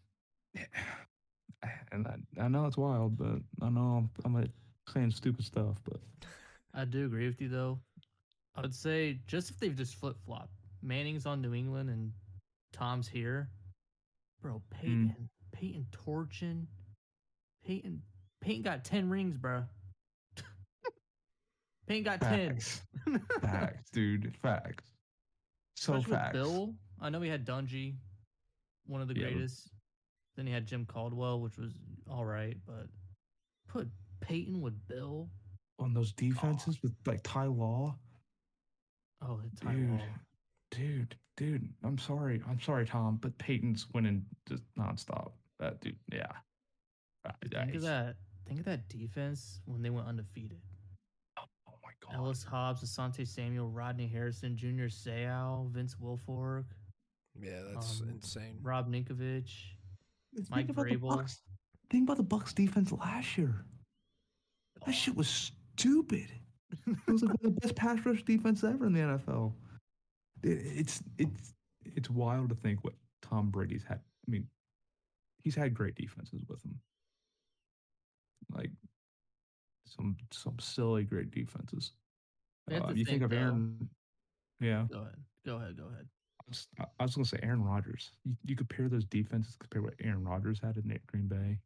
and I, I know it's wild, but I know I'm, I'm saying stupid stuff, but
I do agree with you though. I would say just if they've just flip flop, Manning's on New England and Tom's here, bro. Hmm. Peyton, Peyton torching, Peyton, Peyton got ten rings, bro. Peyton got ten.
facts, facts, dude, facts. So
Especially with
facts.
Bill, I know he had Dungy, one of the
Yeah, but-
greatest. Then he had Jim Caldwell, which was all right, but put Peyton with Bill.
On those defenses with like Ty Law,
Oh, the Ty
dude,
Law.
dude, dude. I'm sorry, I'm sorry, Tom, but Peyton's winning just nonstop. That dude, yeah. Uh,
Think of that. Think of that defense when they went undefeated.
Oh my god.
Ellis Hobbs, Asante Samuel, Rodney Harrison, Junior Seau, Vince Wilfork,
Yeah, that's
Um,
insane.
Rob Ninkovich.
Think
Mike
about the
Vrabel.
Bucks. Think about the Bucks defense last year. That shit was stupid. It was like one of the best pass rush defense ever in the NFL. It, it's it's it's wild to think what Tom Brady's had. I mean, he's had great defenses with him. Like some some silly great defenses. Uh, you think
think,
of
though-
Aaron? Yeah,
Go ahead. Go ahead. Go ahead.
I was, I was gonna say Aaron Rodgers. You, you compare those defenses, compare what Aaron Rodgers had in Green Bay.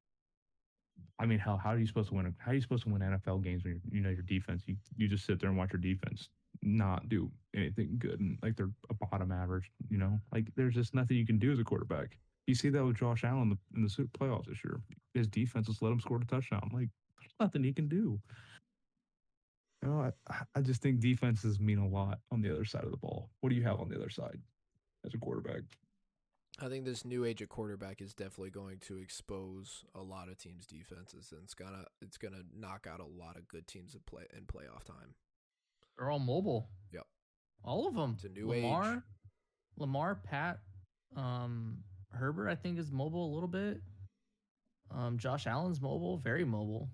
I mean, how how are you supposed to win? How are you supposed to win NFL games when you know your defense? You you just sit there and watch your defense not do anything good and like they're a bottom average. You know, like there's just nothing you can do as a quarterback. You see that with Josh Allen in the, in the playoffs this year. His defense just let him score a touchdown. Like there's nothing he can do. You know, I, I just think defenses mean a lot on the other side of the ball. What do you have on the other side as a quarterback?
I think this new age of quarterback is definitely going to expose a lot of teams' defenses, and it's gonna it's gonna knock out a lot of good teams in play in playoff time.
They're all mobile.
Yep.
All of them.
It's a new
Lamar,
age.
Lamar, Pat, um, Herbert, I think is mobile a little bit. Um, Josh Allen's mobile, very mobile.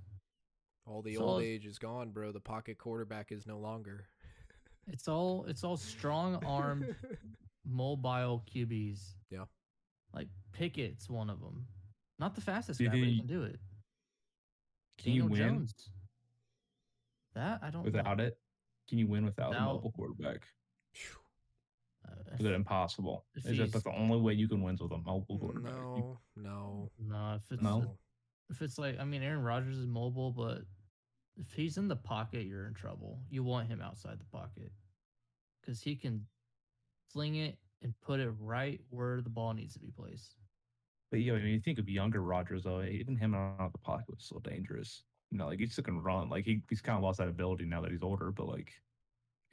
All the old age is gone, bro. The pocket quarterback is no longer.
It's all it's all strong armed mobile QBs.
Yeah.
Like Pickett's one of them. Not the fastest
Do you
guy, but he can do it.
Can you win
Jones. That I don't know.
without it? Can you win without a mobile quarterback?
Phew.
Uh,
Is it impossible?
if
Is it
he's-
the only way you can win is with a mobile quarterback?
No, no,
no, if it's
No.
if it's like I mean Aaron Rodgers is mobile, but if he's in the pocket, you're in trouble. You want him outside the pocket because he can fling it and put it right where the ball needs to be placed.
But yeah, I mean, you think of younger Rodgers though, even him out of the pocket was so dangerous. You know, like he still can run. Like he, he's kind of lost that ability now that he's older. But like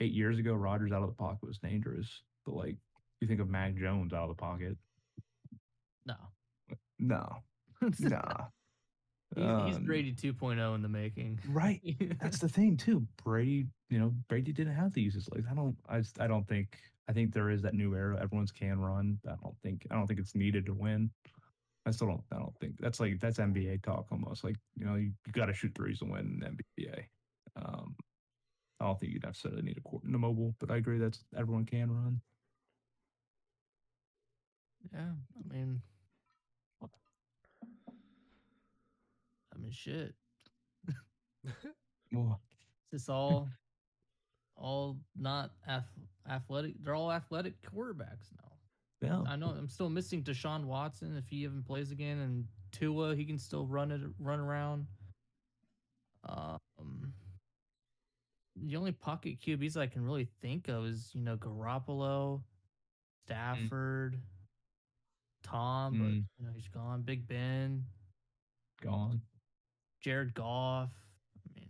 eight years ago, Rodgers out of the pocket was dangerous. But like you think of Mac Jones out of the pocket,
No,
no, nah.
He's, he's
Um,
Brady 2.0 in the making.
Right. That's the thing too. Brady, you know, Brady didn't have to use his legs. I don't. I just. I don't think. I think there is that new era. Everyone's can run. I don't think. I don't think it's needed to win. I still don't. I don't think that's like that's NBA talk almost. Like you know, you, you got to shoot threes to win in the NBA. Um, I don't think you necessarily need a court in the mobile, but I agree that's everyone can run.
Yeah, I mean, I mean, shit. It's all, all not ath- athletic. They're all athletic quarterbacks now.
yeah.
I know I'm still missing Deshaun Watson if he even plays again, and Tua he can still run it, run around. Um, the only pocket QBs I can really think of is you know Garoppolo, Stafford, Tom, but
Mm.
you know he's gone. Big Ben,
Gone.
Jared Goff. I mean,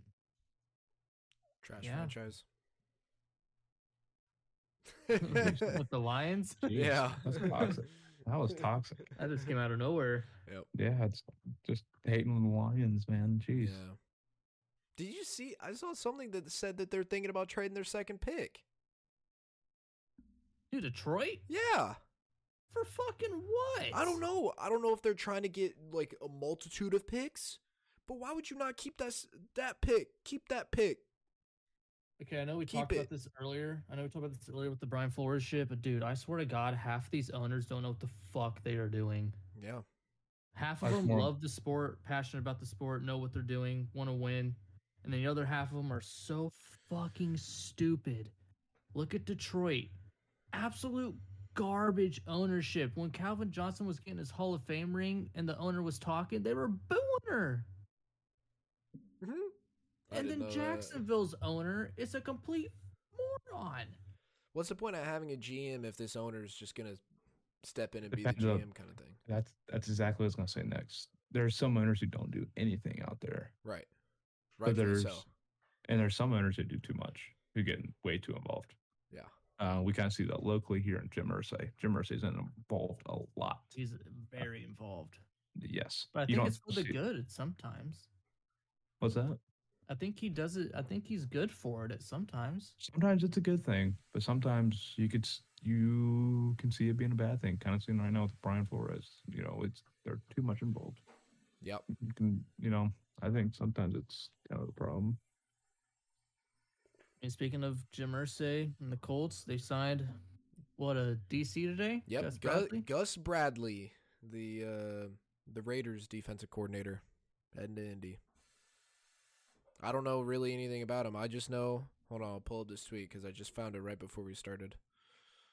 trash
Yeah.
franchise.
with the Lions,
Jeez,
yeah,
That's toxic. That was toxic.
that just came out of nowhere.
Yeah, it's just hating on the Lions, man. Jeez.
Yeah. Did you see? I saw something that said that they're thinking about trading their second pick.
Dude, Detroit
Yeah.
for fucking what?
I don't know. I don't know if they're trying to get like a multitude of picks, but why would you not keep that that pick? Keep that pick.
Okay, I know we
Keep
talked
it.
about this earlier. I know we talked about this earlier with the Brian Flores shit, but dude, I swear to God, half these owners don't know what the fuck they are doing.
Yeah.
Half of
That's
them
more-
love the sport, passionate about the sport, know what they're doing, want to win, and then the other half of them are so fucking stupid. Look at Detroit, absolute garbage ownership. When Calvin Johnson was getting his Hall of Fame ring and the owner was talking, they were booing her. And then Jacksonville's owner is a complete moron.
What's the point of having a GM if this owner is just gonna step in and be the
Depends on-
GM kind of thing?
That's that's exactly what I was gonna say next. There are some owners who don't do anything out there,
Right.
Right.
Rightfully
there's
so.
and there's some owners who do too much, who get way too involved.
Yeah.
Uh, we kind of see that locally here in Jim Irsay. Jim Irsay's involved a lot.
He's very involved.
Yes,
But I think it's for the
see-
good sometimes.
What's that?
I think he does it. I think he's good for it at sometimes.
Sometimes it's a good thing, but sometimes you could you can see it being a bad thing. Kind of seen right now with Brian Flores. You know, it's they're too much involved.
Yep.
You can, you know, I think sometimes it's kind of the problem.
And speaking of Jim Irsay and the Colts, they signed what a DC today.
Yep.
Gus
Gus,
Bradley?
Gus Bradley, the uh, the Raiders defensive coordinator, heading to Indy. I don't know really anything about him. I just know. Hold on, I'll pull up this tweet because I just found it right before we started.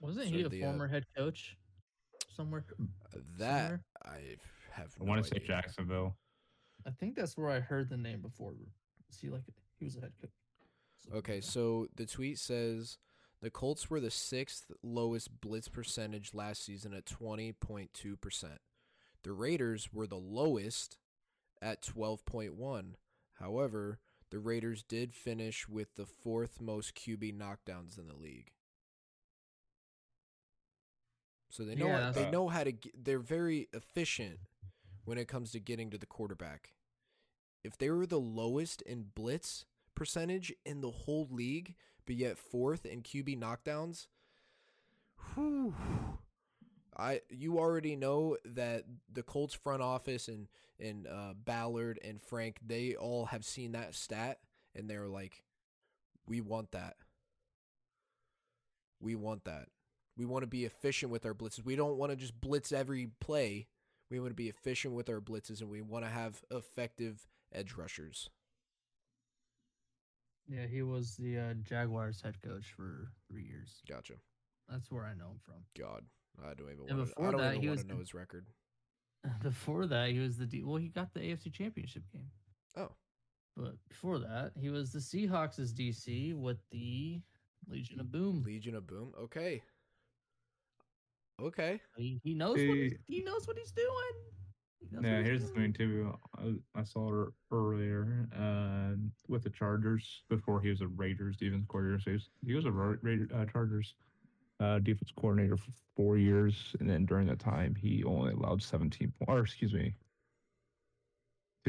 Wasn't
So
he a
the, uh,
former head coach somewhere?
Uh, That
somewhere?
I have.
I want to say. Jacksonville.
I think that's where I heard the name before. Is he like he was a head coach? something
Okay,
like
so the tweet says the Colts were the sixth lowest blitz percentage last season at 20.2%. The Raiders were the lowest at 12.1. However, the Raiders did finish with the fourth most QB knockdowns in the league. So they know
Yeah,
they know how to. Get, they're very efficient when it comes to getting to the quarterback. If they were the lowest in blitz percentage in the whole league, but yet fourth in QB knockdowns, whew, I you already know that the Colts front office and and uh, Ballard and Frank they all have seen that stat and they're like, we want that. We want that. We want to be efficient with our blitzes. We don't want to just blitz every play. We want to be efficient with our blitzes and we want to have effective edge rushers.
Yeah, he was the uh, Jaguars head coach for three years.
Gotcha.
That's where I know him from.
God, I don't even
And
want to.
before
I don't
that,
even
he was
know
the-
his record.
Before that, he was the D- well, he got the AFC Championship game.
Oh,
But before that, he was the Seahawks' DC with the Legion of Boom.
Legion of Boom. Okay. Okay.
He, he knows what he's, he knows what he's doing. He
Yeah,
he's
here's the
doing.
thing too. I, I saw it earlier uh, with the Chargers before he was a Raiders defense coordinator. So he was, he was a Ra- Raider, uh, Chargers uh, defense coordinator for four years, and then during that time, he only allowed 17 points. Or excuse me,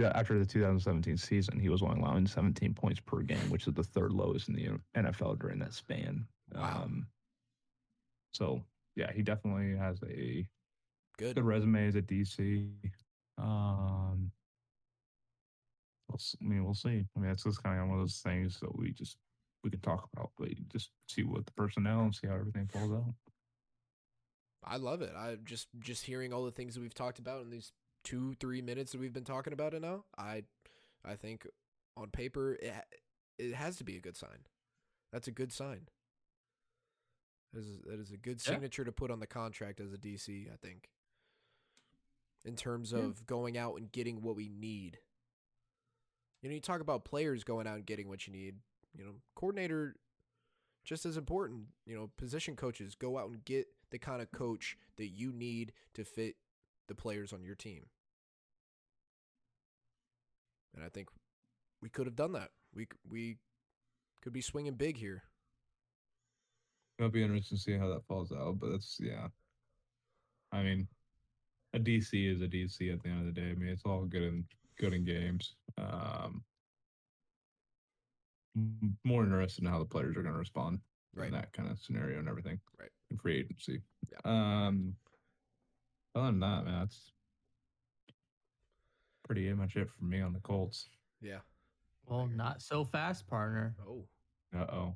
after the 2017 season, he was only allowing 17 points per game, which is the third lowest in the NFL during that span.
Wow.
Um, so yeah, he definitely has a
Good.
good resume as a DC. Um, we'll, I mean, we'll see. I mean, it's just kind of one of those things that we just we can talk about, but just see what the personnel and see how everything falls out.
I love it. I just just hearing all the things that we've talked about in these two three minutes that we've been talking about it now. I I think on paper it it has to be a good sign. That's a good sign. That is, that is a good
Yeah.
signature to put on the contract as a DC. I think. In terms
Yeah.
of going out and getting what we need. You know, you talk about players going out and getting what you need. You know, coordinator just as important. You know, position coaches go out and get the kind of coach that you need to fit the players on your team. And I think we could have done that. We we could be swinging big here.
It'll be interesting to see how that falls out, but that's yeah. I mean, a DC is a DC at the end of the day. I mean, it's all good in good in games. Um, more interested in how the players are going to respond
Right.
in that kind of scenario and everything.
Right.
In free agency.
Yeah.
Um. Other than that, man, that's pretty much it for me on the Colts.
Yeah.
Well, not so fast, partner.
Oh.
Uh oh.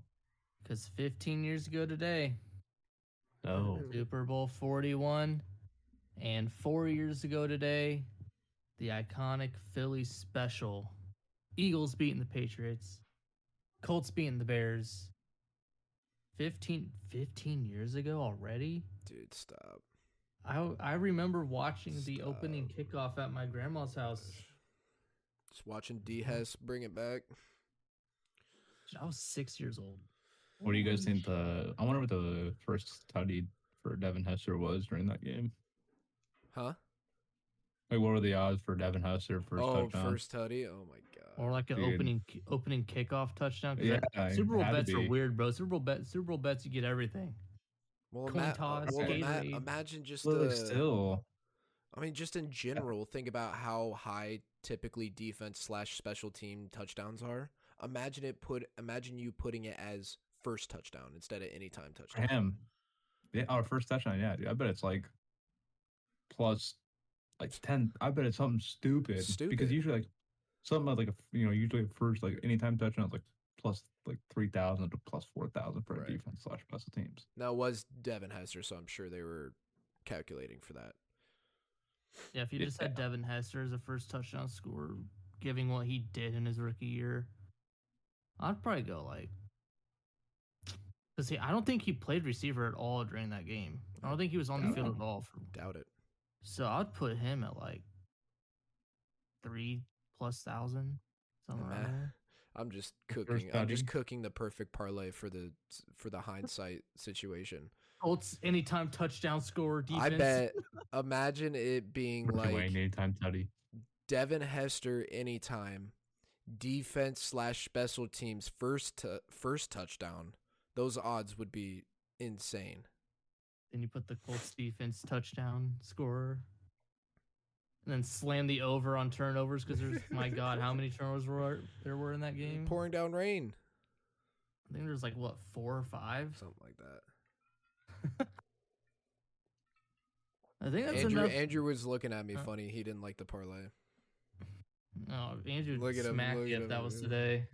Because 15 years ago today,
Oh.
Super Bowl 41, and four years ago today, the iconic Philly special. Eagles beating the Patriots, Colts beating the Bears. 15, 15 years ago already?
Dude, stop.
I, I remember watching the opening kickoff at my grandma's house.
Just watching D Hess bring it back.
I was six years old.
What do you guys think the? I wonder what the first tutty for Devin Hester was during that game.
Huh?
Like, what were the odds for Devin Hester first
oh,
touchdown?
first tutty. Oh my god.
Or like an
Dude.
opening opening kickoff touchdown. 'cause
Yeah,
that-
it
Super Bowl
had to
bets are weird, bro. Super Bowl bet Super Bowl bets you get everything.
Well,
coin
ima-
toss,
well ima- imagine just
Well, like,
the.
still,
I mean, just in general, think about how high typically defense slash special team touchdowns are. Imagine it put. Imagine you putting it as first touchdown instead of any time touchdown.
him, yeah, our first touchdown. Yeah, dude, I bet it's like plus like ten. I bet it's something stupid,
Stupid.
because usually like something like a you know usually at first like anytime touchdown is like plus like three thousand to plus four thousand for
Right.
a defense slash special teams.
Now it was Devin Hester, so I'm sure they were calculating for that.
Yeah, if you just had Devin Hester as a first touchdown scorer, giving what he did in his rookie year, I'd probably go like. Cause see, I don't think he played receiver at all during that game. I don't think he was on the field
it.
at all. For,
Doubt it.
so I'd put him at like three plus thousand, something
Nah.
around.
I'm just cooking. I'm just cooking the perfect parlay for the for the hindsight situation.
Colts anytime touchdown scorer defense.
I bet. Imagine it being like
Wayne anytime tutty.
Devin Hester anytime, defense slash special teams first to first touchdown, those odds would be insane.
Then you put the Colts defense touchdown scorer. And then slam the over on turnovers because there's my god, how many turnovers were there were in that game?
Pouring down rain,
I think there's like what four or five.
something like that.
I think that's
Andrew
enough.
Andrew was looking at me
Huh?
funny. He didn't like the parlay.
Oh, Andrew
Look
would
at him, look
you
at
if that was
yeah.
today.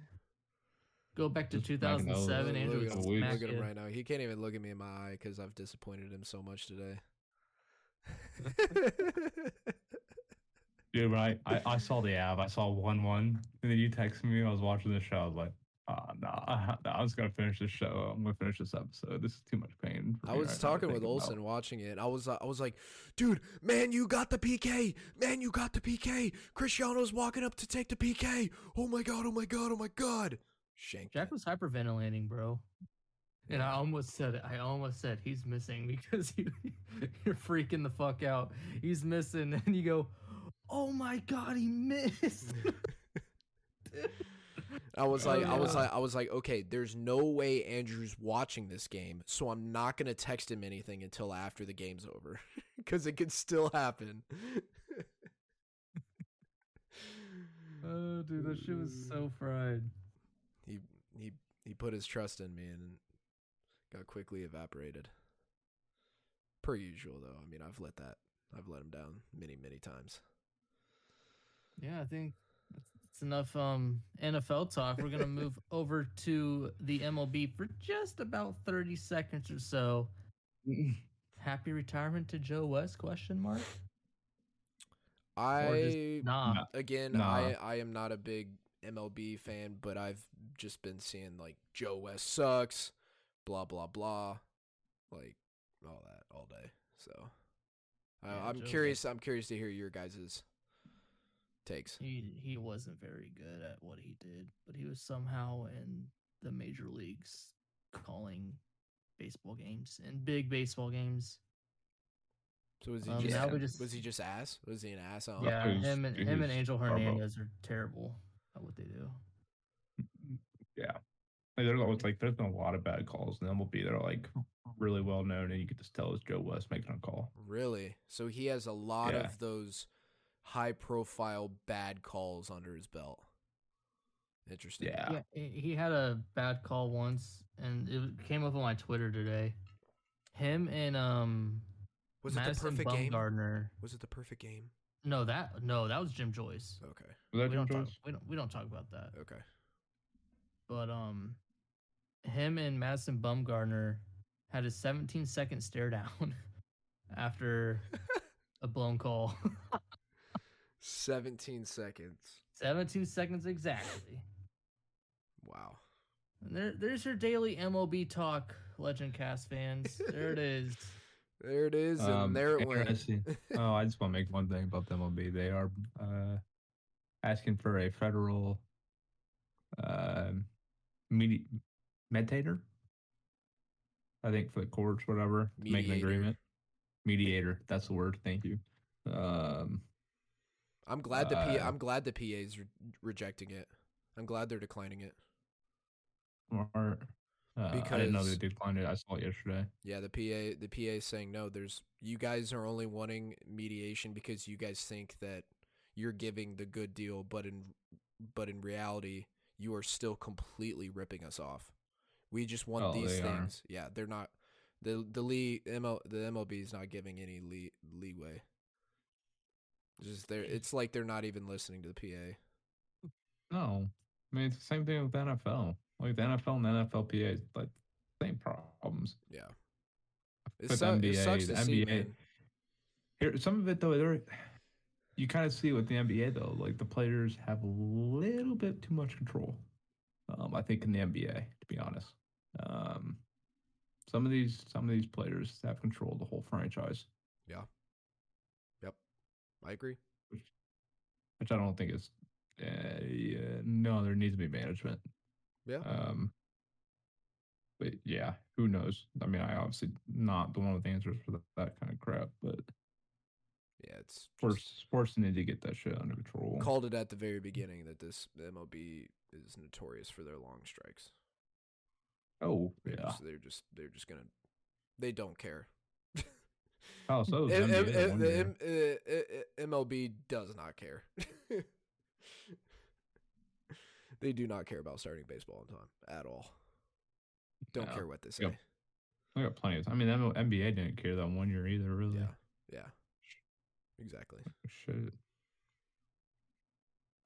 Go back to
Just
2007.
Look-
Andrew
look,
would
at him,
smack
look at him right now. He can't even look at me in my eye because I've disappointed him so much today.
Dude, when I, I, I saw the app, I saw 1 1, and then you texted me. I was watching the show. I was like, oh, no, I, I was going to finish this show. I'm going to finish this episode. This is too much pain. for
I was
right
talking with
think about."
Olson watching it. I was uh, I was like, dude, man, you got the PK. Man, you got the PK. Cristiano's walking up to take the PK. Oh my god, oh my god, oh my god. Shank.
Jack was hyperventilating, bro. And I almost said it. I almost said he's missing because you, you're freaking the fuck out. He's missing, and you go, "Oh my god, he missed!"
I was oh, like, I was
Oh, yeah.
like, I was like, okay, there's no way Andrew's watching this game, so I'm not gonna text him anything until after the game's over, because it could still happen.
oh, dude, that shit was so mm. fried.
he he he put his trust in me and got quickly evaporated. Per usual, though. I mean, I've let that I've let him down many many times.
Yeah, I think that's, that's enough um NFL talk. We're gonna move over to the MLB for just about thirty seconds or so. Happy retirement to Joe West? Question mark.
I
nah.
Again,
Nah.
I I am not a big MLB fan, but I've just been seeing like Joe West sucks, blah blah blah, like all that all day. So I
Yeah,
I'm
Joe
curious. I'm curious to hear your guys' takes.
He he wasn't very good at what he did, but he was somehow in the major leagues calling baseball games and big baseball games.
So was he
Um,
just,
now just-
was he just ass? Was he an ass?
yeah,
he
him and him and Angel. Hernandez are terrible at what they do.
yeah. Like, there's always like there's been a lot of bad calls in MLB that are like really well known, and you could just tell it's Joe West making a call.
Really? So he has a lot
Yeah.
of those high profile bad calls under his belt. Interesting.
Yeah.
Yeah, he he had a bad call once, and it came up on my Twitter today. Him and um
Was it the
Madison
perfect game?
Bumgarner.
Was it the perfect game?
No, that no, that was Jim Joyce.
Okay.
Was that
We
Jim
don't talk.
Joyce?
We don't. We don't talk about that.
Okay.
but um him and Madison Bumgarner had a 17 second stare down after a blown call.
17 seconds.
17 seconds exactly.
Wow.
And there, there's your daily MLB talk, Legend Cast fans. There it is.
There it is, and
Um,
there it went.
oh, I just want to make one thing about the MLB. They are uh, asking for a federal um medi- mediator. I think for the courts, whatever, to make an agreement. Mediator, that's the word. Thank you. Um,
I'm glad the P-
Uh,
I'm glad the PA's re- rejecting it. I'm glad they're declining it.
or, uh, I didn't know they
Because-
declined it. I saw it yesterday.
Yeah, the PA the PA is saying no. There's you guys are only wanting mediation because you guys think that you're giving the good deal, but in but in reality, you are still completely ripping us off. We just want
Oh,
these
they are.
things. Yeah, they're not the the league ML, the MLB is not giving any lee- leeway. It's Just they're it's like they're not even listening to the PA.
No, I mean it's the same thing with the NFL. Like the NFL and the NFLPA, like same problems.
Yeah. Su- it sucks
the
see,
NBA
man.
Here, some of it though, there, you kind of see with the NBA though, like the players have a little bit too much control. Um, I think in the NBA, to be honest, um, some of these some of these players have control of the whole franchise,
I agree.
which I don't think is. Uh, yeah, no, there needs to be management.
Yeah.
Um, but yeah, who knows? I mean, I obviously not the one with the answers for that, that kind of crap, but
Yeah, it's
Sports sports need to get that shit under control.
called it at the very beginning that this MLB is notorious for their long strikes.
oh
They're
yeah.
just, they're just they're just gonna they don't care.
Oh, so is
M- M- M- the. M- uh, uh, uh, MLB does not care. they do not care about starting baseball on time at all. Don't
No.
care what they say.
Yep. I got plenty of time. I mean, M- NBA didn't care that one year either, really.
Yeah, yeah, exactly.
Shit.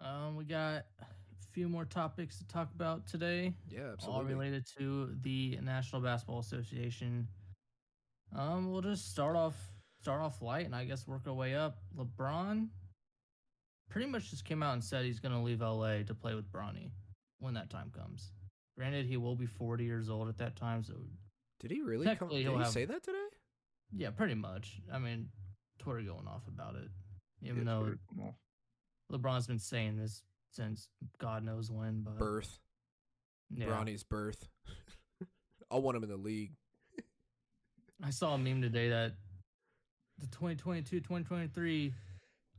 Um, we got a few more topics to talk about today.
Yeah, absolutely.
all related to the National Basketball Association. Um, we'll just start off start off light and I guess work our way up. LeBron pretty much just came out and said he's gonna leave LA to play with Bronny when that time comes. Granted, he will be 40 years old at that time, so
Did he really come? Did
he'll have-
say that today?
yeah, pretty much. I mean, Twitter going off about it, even
Yeah,
though
Twitter.
LeBron's been saying this since God knows when. But
Birth,
yeah.
Bronny's birth. I want him in the league.
I saw a meme today that the 2022-2023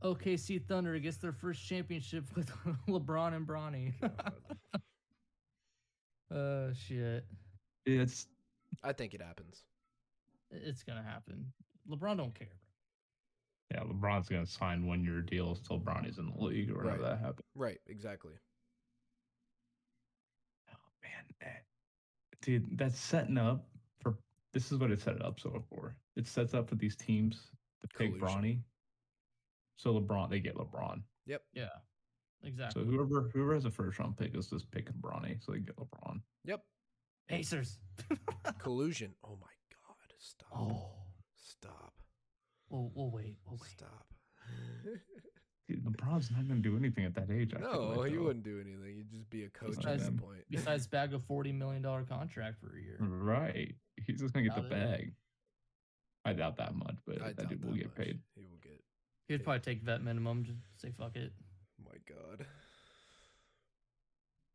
OKC Thunder gets their first championship with LeBron and Bronny. uh shit.
It's
I think it happens.
It's gonna happen. LeBron don't care.
yeah. LeBron's gonna sign one year deals till Bronny's in the league or whenever
Right.
that happens.
Right, exactly.
Oh man, that- dude, that's setting up for. This is what it set it up so for. It sets up for these teams to pick
Collusion.
Bronny. So LeBron, they get LeBron.
Yep.
Yeah. Exactly.
So whoever whoever has a first round pick is just picking Bronny, so they get LeBron.
Yep.
Pacers.
Collusion. Oh my god. Stop.
oh.
Stop.
We'll, we'll wait. We'll wait.
Stop.
Dude, LeBron's not gonna do anything at that age. I feel
no,
like,
he
though.
wouldn't do anything. He'd just be a coach at
Besides-
that point.
Besides bag a forty million dollar contract for a year.
Right. He's just gonna get the
Doubt it.
bag. I doubt that much, but
I
that
doubt
dude will
that
get
much.
paid.
He will get.
He'd probably take vet minimum, just say fuck it.
My God.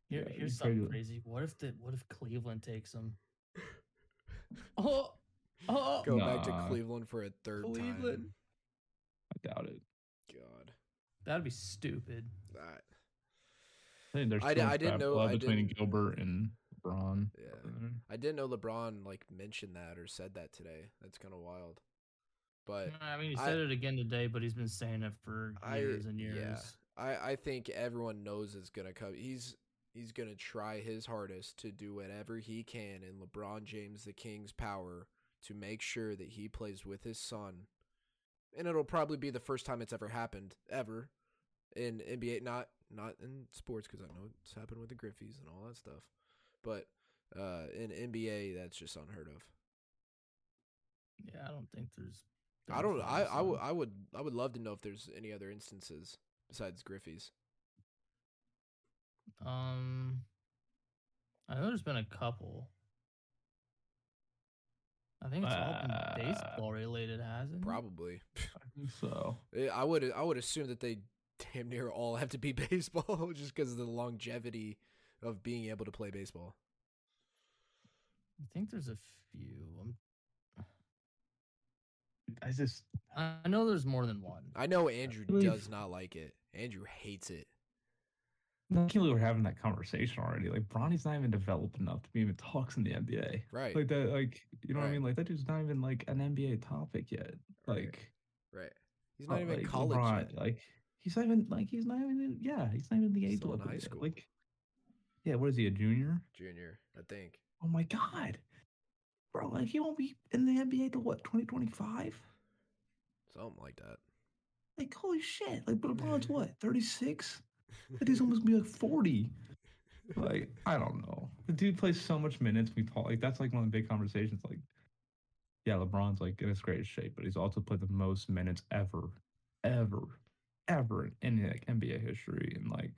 Here,
Yeah,
here's something
probably-
crazy. What if the what if Cleveland takes him? Oh, oh,
Go back to Cleveland for a third
Cleveland.
I doubt it.
Time. God.
that'd be stupid.
That.
I think there's
I
too
di-
much
I didn't know- I
between
didn't-
Gilbert and LeBron.
Yeah. Mm-hmm. I didn't know LeBron like mentioned that or said that today. That's kind of wild. But
I mean, he
I-
said it again today, but he's been saying it for
I-
years and years.
yeah. I, I think everyone knows it's gonna come. He's he's gonna try his hardest to do whatever he can in LeBron James the King's power to make sure that he plays with his son. And it'll probably be the first time it's ever happened ever in NBA. Not not in sports because I know it's happened with the Griffies and all that stuff, but uh, in NBA that's just unheard of.
Yeah, I don't think there's.
I don't. I I, w-
would.
I would I would love to know if there's any other instances besides Griffies.
Um, I know there's been a couple. I think it's all been
Uh,
baseball related, hasn't it?
Probably.
I think so.
I would I would assume that they damn near all have to be baseball just because of the longevity of being able to play baseball.
I think there's a few. I'm,
I just
I I know there's more than one.
I know Andrew
believe-
does not like it. Andrew hates it.
I can't believe we're having that conversation already. Like Bronny's not even developed enough to be even talks in the NBA.
Right.
Like that, like you know what I mean? Like that dude's not even like an NBA topic yet. Like
right. He's not
uh,
even
like,
college
LeBron,
yet.
Like he's not even like he's not even in- yeah he's not even the age
Still in
level
high
yet.
school.
Like yeah, what is he a junior?
Junior, I think.
Oh my god, bro! Like he won't be in the NBA till what twenty twenty five?
Something like that.
Like holy shit! Like but LeBron's what thirty six? That dude's almost gonna be like forty. Like I don't know. The dude plays so much minutes. We talk like that's like one of the big conversations. Like, yeah, LeBron's like in his greatest shape, but he's also played the most minutes ever, ever, ever in like NBA history, and like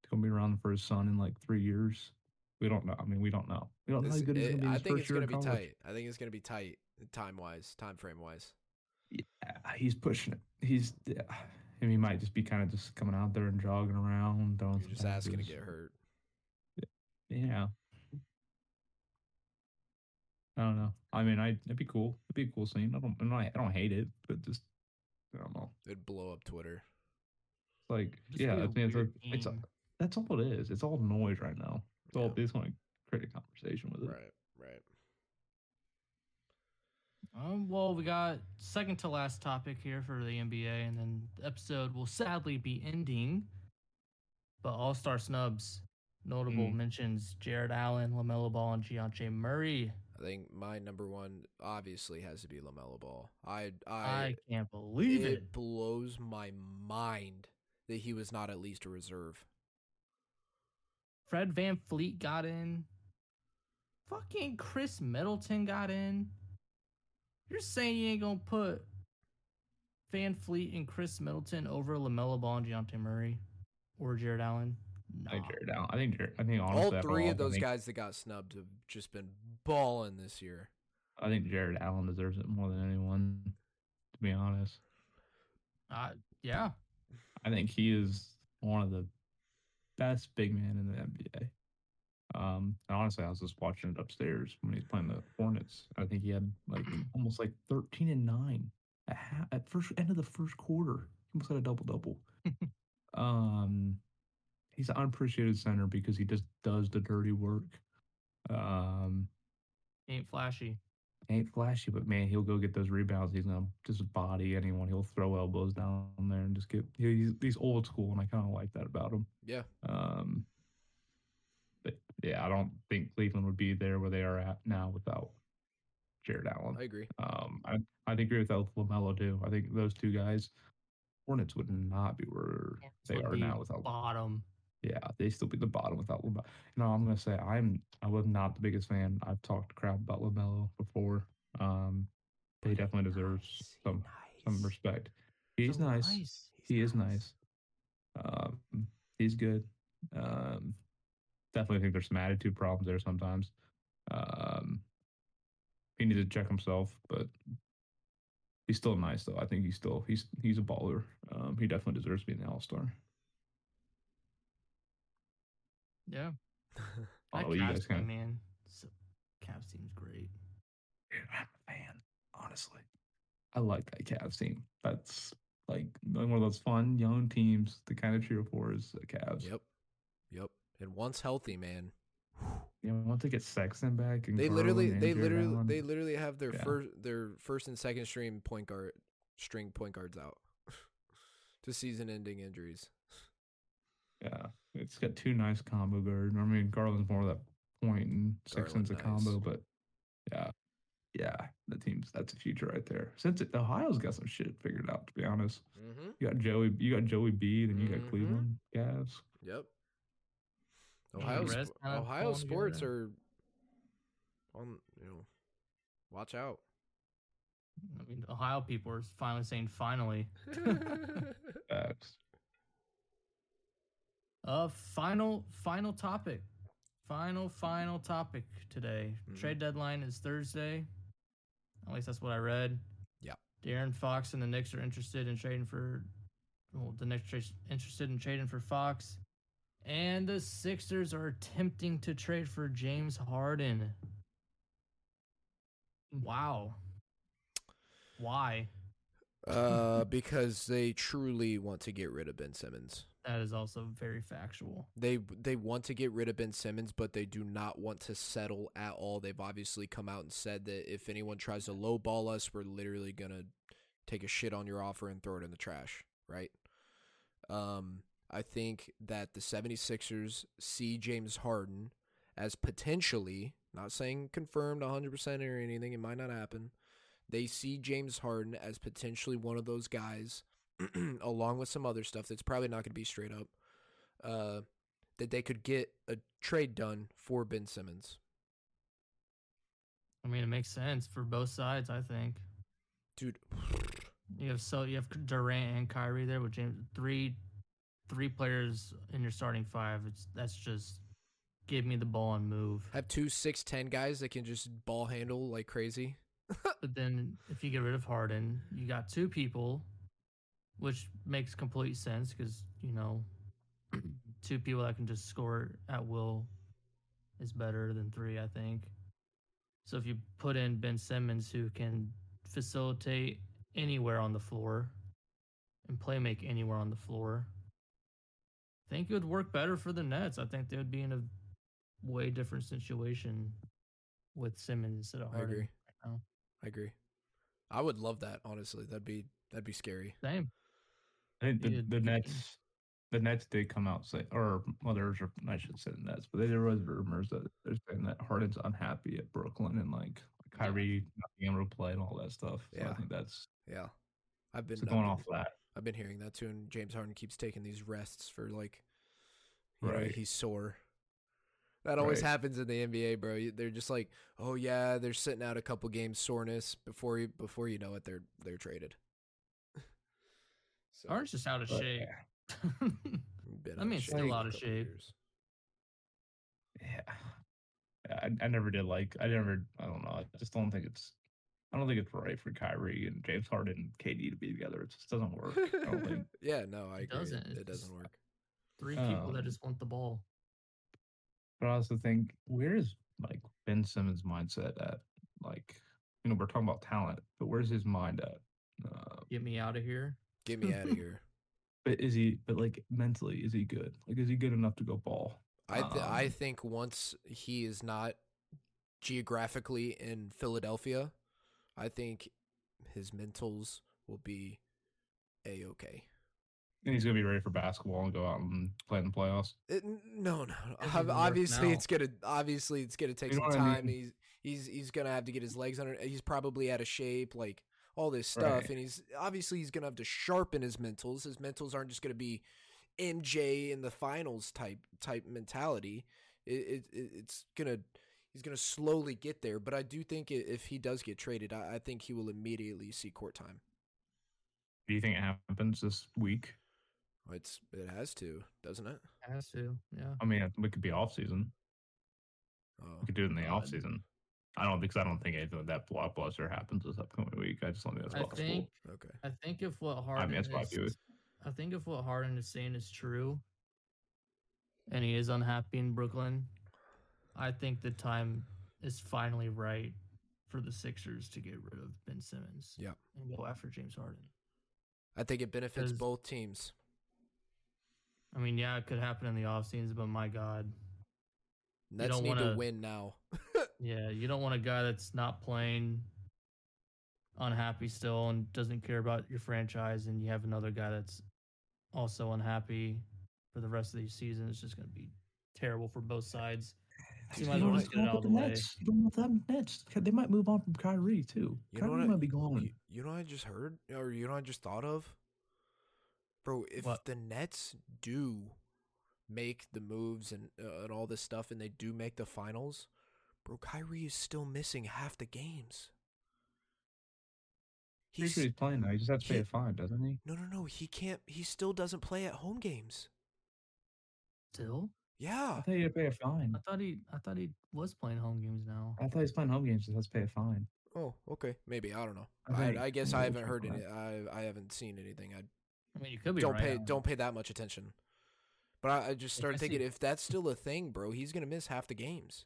it's gonna be around for his son in like three years. We don't know. I mean, we don't know. We don't know how good he's gonna eh, be. in
I think it's gonna be
college.
tight. I think it's gonna be tight time wise, time frame wise.
Yeah, he's pushing it. He's yeah. And he might just be kind of just coming out there and jogging around, throwing
You're just asking to get hurt.
Yeah. I don't know. I mean, I it'd be cool. It'd be a cool scene. I don't, I don't hate it, but just I don't know.
It'd blow up Twitter.
It's like
Just
yeah,
be
mean, it's, a, it's a, that's all it is. It's all noise right now. It's all
Yeah.
they just want to create a conversation with it.
Right, right.
Um, well, we got second to last topic here for the NBA, and then the episode will sadly be ending. But All Star snubs, notable
Mm.
mentions: Jarrett Allen, Lamelo Ball, and Dejounte Murray.
I think my number one obviously has to be Lamelo Ball. I I,
I, can't believe
it,
it.
blows my mind that he was not at least a reserve.
Fred Van Fleet got in. Fucking Khris Middleton got in. You're saying you ain't gonna put VanVleet and Khris Middleton over Lamelo Ball and Dejounte Murray or Jarrett Allen?
I think
Nah.
Jarrett Allen. I think Jarrett, I think honestly,
All three
all,
of those
I think,
guys that got snubbed have just been balling this year.
I think Jarrett Allen deserves it more than anyone. To be honest,
Uh, yeah.
I think he is one of the best big men in the NBA. Um, and honestly, I was just watching it upstairs when he's playing the Hornets. I think he had like almost like thirteen and nine at ha- at first end of the first quarter. He almost had a double double. um, he's an unappreciated center because he just does the dirty work. Um,
Ain't flashy.
ain't flashy, but man, he'll go get those rebounds. He's gonna just body anyone. He'll throw elbows down there and just get. He's, he's old school, and I kind of like that about him.
Yeah.
Um, but yeah, I don't think Cleveland would be there where they are at now without Jarrett Allen.
I agree.
Um, I I agree with that Lamelo too. I think those two guys, Hornets would not be where they are now without.
bottom.
Yeah, they still be the bottom without Lamelo. You know, I'm gonna say I'm I was not the biggest fan. I've talked crap about Lamelo before. Um, he definitely deserves some some respect. He's
So
nice.
nice.
He is nice. Um, he's good. Um, definitely think there's some attitude problems there sometimes. Um, he needs to check himself, but he's still nice though. I think he's still he's he's a baller. Um, he definitely deserves to be an All Star.
Yeah.
Oh,
That
you
Cavs
guys
team,
can.
man. So, Cavs team's great.
Dude, I'm a fan, honestly. I like that Cavs team. That's like one of those fun young teams to kind of cheer for is the Cavs.
Yep. Yep. And once healthy, man.
You know, once they get Sexton back, and
They literally
and
they literally
Allen,
they literally have their
Yeah.
first their first and second string point guard string point guards out to season ending injuries.
Yeah, it's got two nice combo guards. I mean, Garland's more of that point, and Sexton's a
Garland,
combo, but yeah, yeah, the team's that's a future right there. Since it, Ohio's got some shit figured out, to be honest.
Mm-hmm.
You got Joey, you got Joey B, then you
Mhm.
got Cleveland Cavs.
Yep. Ohio,
the
sp- Ohio sports
together.
are on. You know, watch out.
I mean, Ohio people are finally saying finally.
Facts.
Uh, final final topic. Final final topic today.
Mhm.
Trade deadline is Thursday. At least that's what I read.
Yeah.
De'Aaron Fox and the Knicks are interested in trading for. Well, the Knicks are interested in trading for Fox, and the Sixers are attempting to trade for James Harden. Wow. Why?
uh, because they truly want to get rid of Ben Simmons.
That is also very factual.
They they want to get rid of Ben Simmons, but they do not want to settle at all. They've obviously come out and said that if anyone tries to lowball us, we're literally gonna take a shit on your offer and throw it in the trash, right? Um, I think that the 76ers see James Harden as potentially, not saying confirmed 100% or anything, it might not happen. They see James Harden as potentially one of those guys, along with some other stuff that's probably not going to be straight up, uh, that they could get a trade done for Ben Simmons.
I mean, it makes sense for both sides. I think
Dude,
you have so you have Durant and Kyrie there with James three three players in your starting five. It's that's just give me the ball and move.
I have two 6'10 guys that can just ball handle like crazy.
But then if you get rid of Harden, you got two people, which makes complete sense because you know two people that can just score at will is better than three. I think. So if you put in Ben Simmons who can facilitate anywhere on the floor, and play make anywhere on the floor. I think it would work better for the Nets. I think they would be in a way different situation with Simmons instead of Harden.
I agree.
right.
I agree. I would love that. Honestly, that'd be that'd be scary.
Same.
I think the, the Nets, the Nets did come out say, or well, there's I should say the Nets, but there was rumors that they're saying that Harden's unhappy at Brooklyn and like Kyrie not being able to play and all that stuff. So
Yeah.
I think that's
Yeah, I've been I've
going
been-
off that.
I've been hearing that too, and James Harden keeps taking these rests for like, you know, he's sore. That always
Right.
happens in the NBA, bro. They're just like, oh yeah, they're sitting out a couple games soreness before you before you know it, they're they're traded. So
Harden's just out of
But,
shape.
been
I mean, still
shape for a
out of shape.
years.
Yeah. Yeah, I, I never did like I never I don't know. I just don't think it's I don't think it's right for Kyrie and James Harden and KD to be together. It just doesn't work. I don't think.
yeah, no, I
It
agree.
doesn't,
It,
it's
doesn't work.
Three people
Um,
that just want the ball.
But I also think where is like Ben Simmons' mindset at? Like, you know, we're talking about talent, but where's his mind at? Uh,
Get me out of here.
Get me out of here.
but is he? But like mentally, is he good? Like, is he good enough to go ball?
I th- I
Um,
think once he is not geographically in Philadelphia, I think his mentals will be a okay.
And he's gonna be ready for basketball and go out and play in the playoffs.
It, n- no, no.
Doesn't
ob-
even work
Obviously, it's gonna obviously it's gonna take
You know
some
what I
time.
mean?
He's he's he's gonna have to get his legs under. He's probably out of shape, like all this stuff,
Right.
and he's obviously he's gonna have to sharpen his mentals. His mentals aren't just gonna be MJ in the finals type type mentality. It, it, it it's gonna he's gonna slowly get there. But I do think if he does get traded, I, I think he will immediately see court time.
Do you think it happens this week?
Oh, it's it has to, doesn't it?
Has to. Yeah.
I mean, it could be off season.
Oh,
We could do it in the
God.
off season. I don't because I don't think anything of that blockbuster happens this upcoming week. I just don't think that's
I
possible.
think
okay.
I think if what Harden
that's I view it.
is, I think if what Harden is saying is true, and he is unhappy in Brooklyn, I think the time is finally right for the Sixers to get rid of Ben Simmons.
Yeah.
And go after James Harden.
I think it benefits both teams.
I mean, yeah, it could happen in the off seasons, but my God,
Nets
don't
need to
wanna-
win now.
Yeah, you don't want a guy that's not playing, unhappy still, and doesn't care about your franchise, and you have another guy that's also unhappy for the rest of the season. It's just going to be terrible for both sides. So you might well just
what?
get it out of the way.
Nets. You don't want Nets. They might move on from Kyrie too.
You know
Kyrie
what I-
might be gone.
You, you know what I just heard? Or you know what I just thought of? Bro, if
What?
the Nets do make the moves and uh, and all this stuff and they do make the finals, bro, Kyrie is still missing half the games.
He's,
He's
he's playing now. He just has to pay a fine, doesn't he?
No, no, no, he can't he still doesn't play at home games.
Still,
Yeah.
I thought he had to pay a fine.
I thought he, I thought he was playing home games now.
I thought he's playing home games. He has to pay a fine.
Oh, okay. Maybe, I don't know.
I
I, I, guess
I
I haven't heard
right.
any I I haven't seen anything. I
I mean, you could be
don't
right,
pay
know.
don't pay that much attention. But I, I just
I
started
see.
thinking if that's still a thing, bro, he's gonna miss half the games.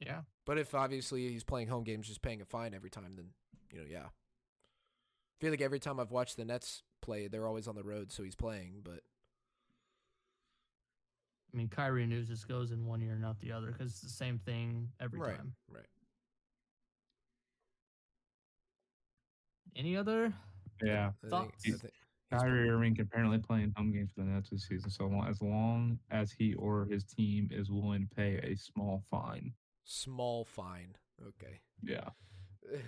Yeah,
But if obviously he's playing home games, just paying a fine every time, then you know, yeah. I feel like every time I've watched the Nets play, they're always on the road, so he's playing. But
I mean, Kyrie news just goes in one ear, not the other, because it's the same thing every
right,
time.
right.
Any other?
Yeah.
I think, I
Thoughts?
think he's
Kyrie Irving can apparently playing home games for the Nets this season, so long, as long as he or his team is willing to pay a small fine.
Small fine. Okay.
Yeah.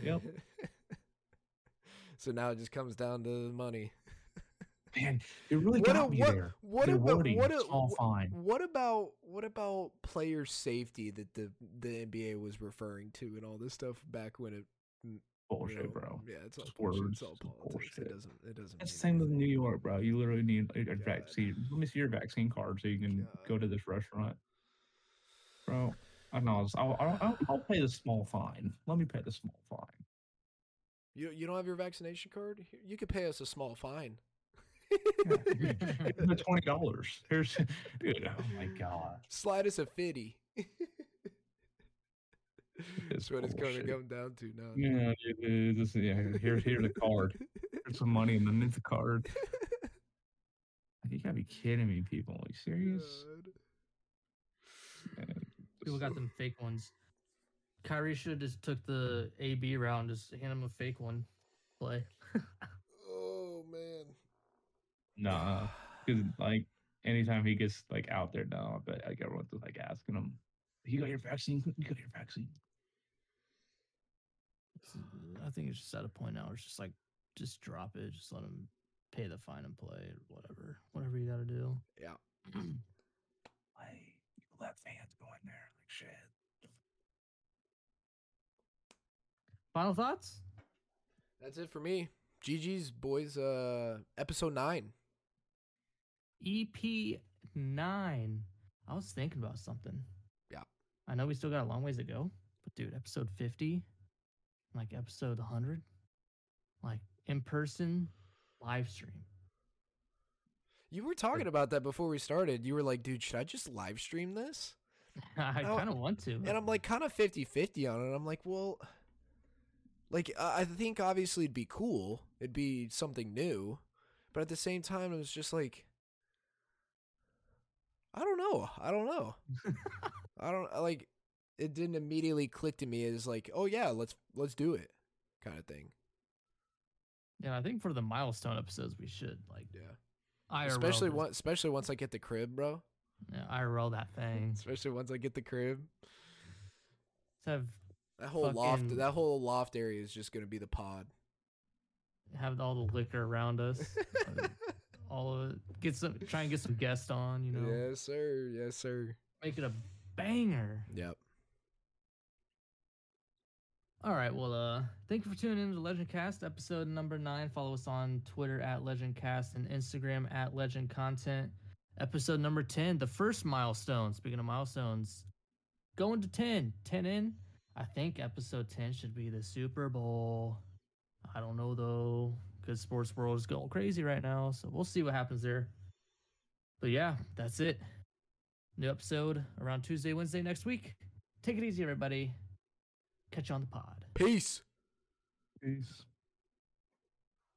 Yep.
so now it just comes down to the money.
Man, it really
What
got
a-
me
what-
there.
What
The
about what a,
small fine.
What about what about player safety that the the NBA was referring to and all this stuff back when it you
Bullshit,
know,
bro.
Yeah, it's all bullshit.
words,
It's all politics. It doesn't. It doesn't.
It's the same with. New York, bro. You literally need a,
God.
vaccine. Let me see your vaccine card so you can go to this restaurant, bro. I know. I'll, I'll, I'll, pay the small fine. Let me pay the small fine.
You you don't have your vaccination card? You could pay us a small fine.
It's twenty dollars. Here's, dude. Oh my god.
Slide us a fifty. That's what it's going to come down to now.
Yeah, dude, this, yeah. Here's here's the card. Here's some money and then it's a card. You gotta be kidding me, people. Are you serious? Man,
People got them fake ones. Kyrie should have just took the AB round, just hand him a fake one. Play.
Oh man.
Nah, because like anytime he gets like out there now, I bet like everyone's just, like asking him, "You got your vaccine? You got your vaccine?"
I think it's just at a point now. It's just like, just drop it. Just let him pay the fine and play or whatever. Whatever you got to do.
Yeah.
Like you let fans go in there like shit.
Final thoughts?
That's it for me. GG's boys uh episode 9.
EP E nine. I was thinking about something.
Yeah.
I know we still got a long ways to go, but dude, episode fifty, like episode hundred, like in person live stream.
You were talking about that before we started. You were like, "Dude, should I just live stream this?"
I kind of want to.
And I'm like kind of 50-50 on it. I'm like, "Well, like I I think obviously it'd be cool. It'd be something new, but at the same time it was just like I don't know. I don't know. I don't like it didn't immediately click to me as like, "Oh yeah, let's let's do it." kind of thing.
yeah, I think for the milestone episodes we should like
Yeah.
I
especially once especially once I get the crib, bro.
Yeah, I roll that thing.
Especially once I get the crib.
Let's have
That whole loft that whole loft area is just going to be the pod.
have all the liquor around us. all of it. Get some. Try and get some guests on. You know,
Yes, sir. Yes, sir.
make it a banger.
Yep.
All right. Well, uh, thank you for tuning in to Legend Cast episode number nine. Follow us on Twitter at Legend Cast and Instagram at Legend Content. Episode number 10, the first milestone. Speaking of milestones, going to 10. 10 in. I think episode 10 should be the Super Bowl. I don't know though, because sports world is going crazy right now. So we'll see what happens there. But yeah, that's it. New episode around Tuesday, Wednesday next week. Take it easy, everybody. Catch you on the pod.
Peace.
Peace.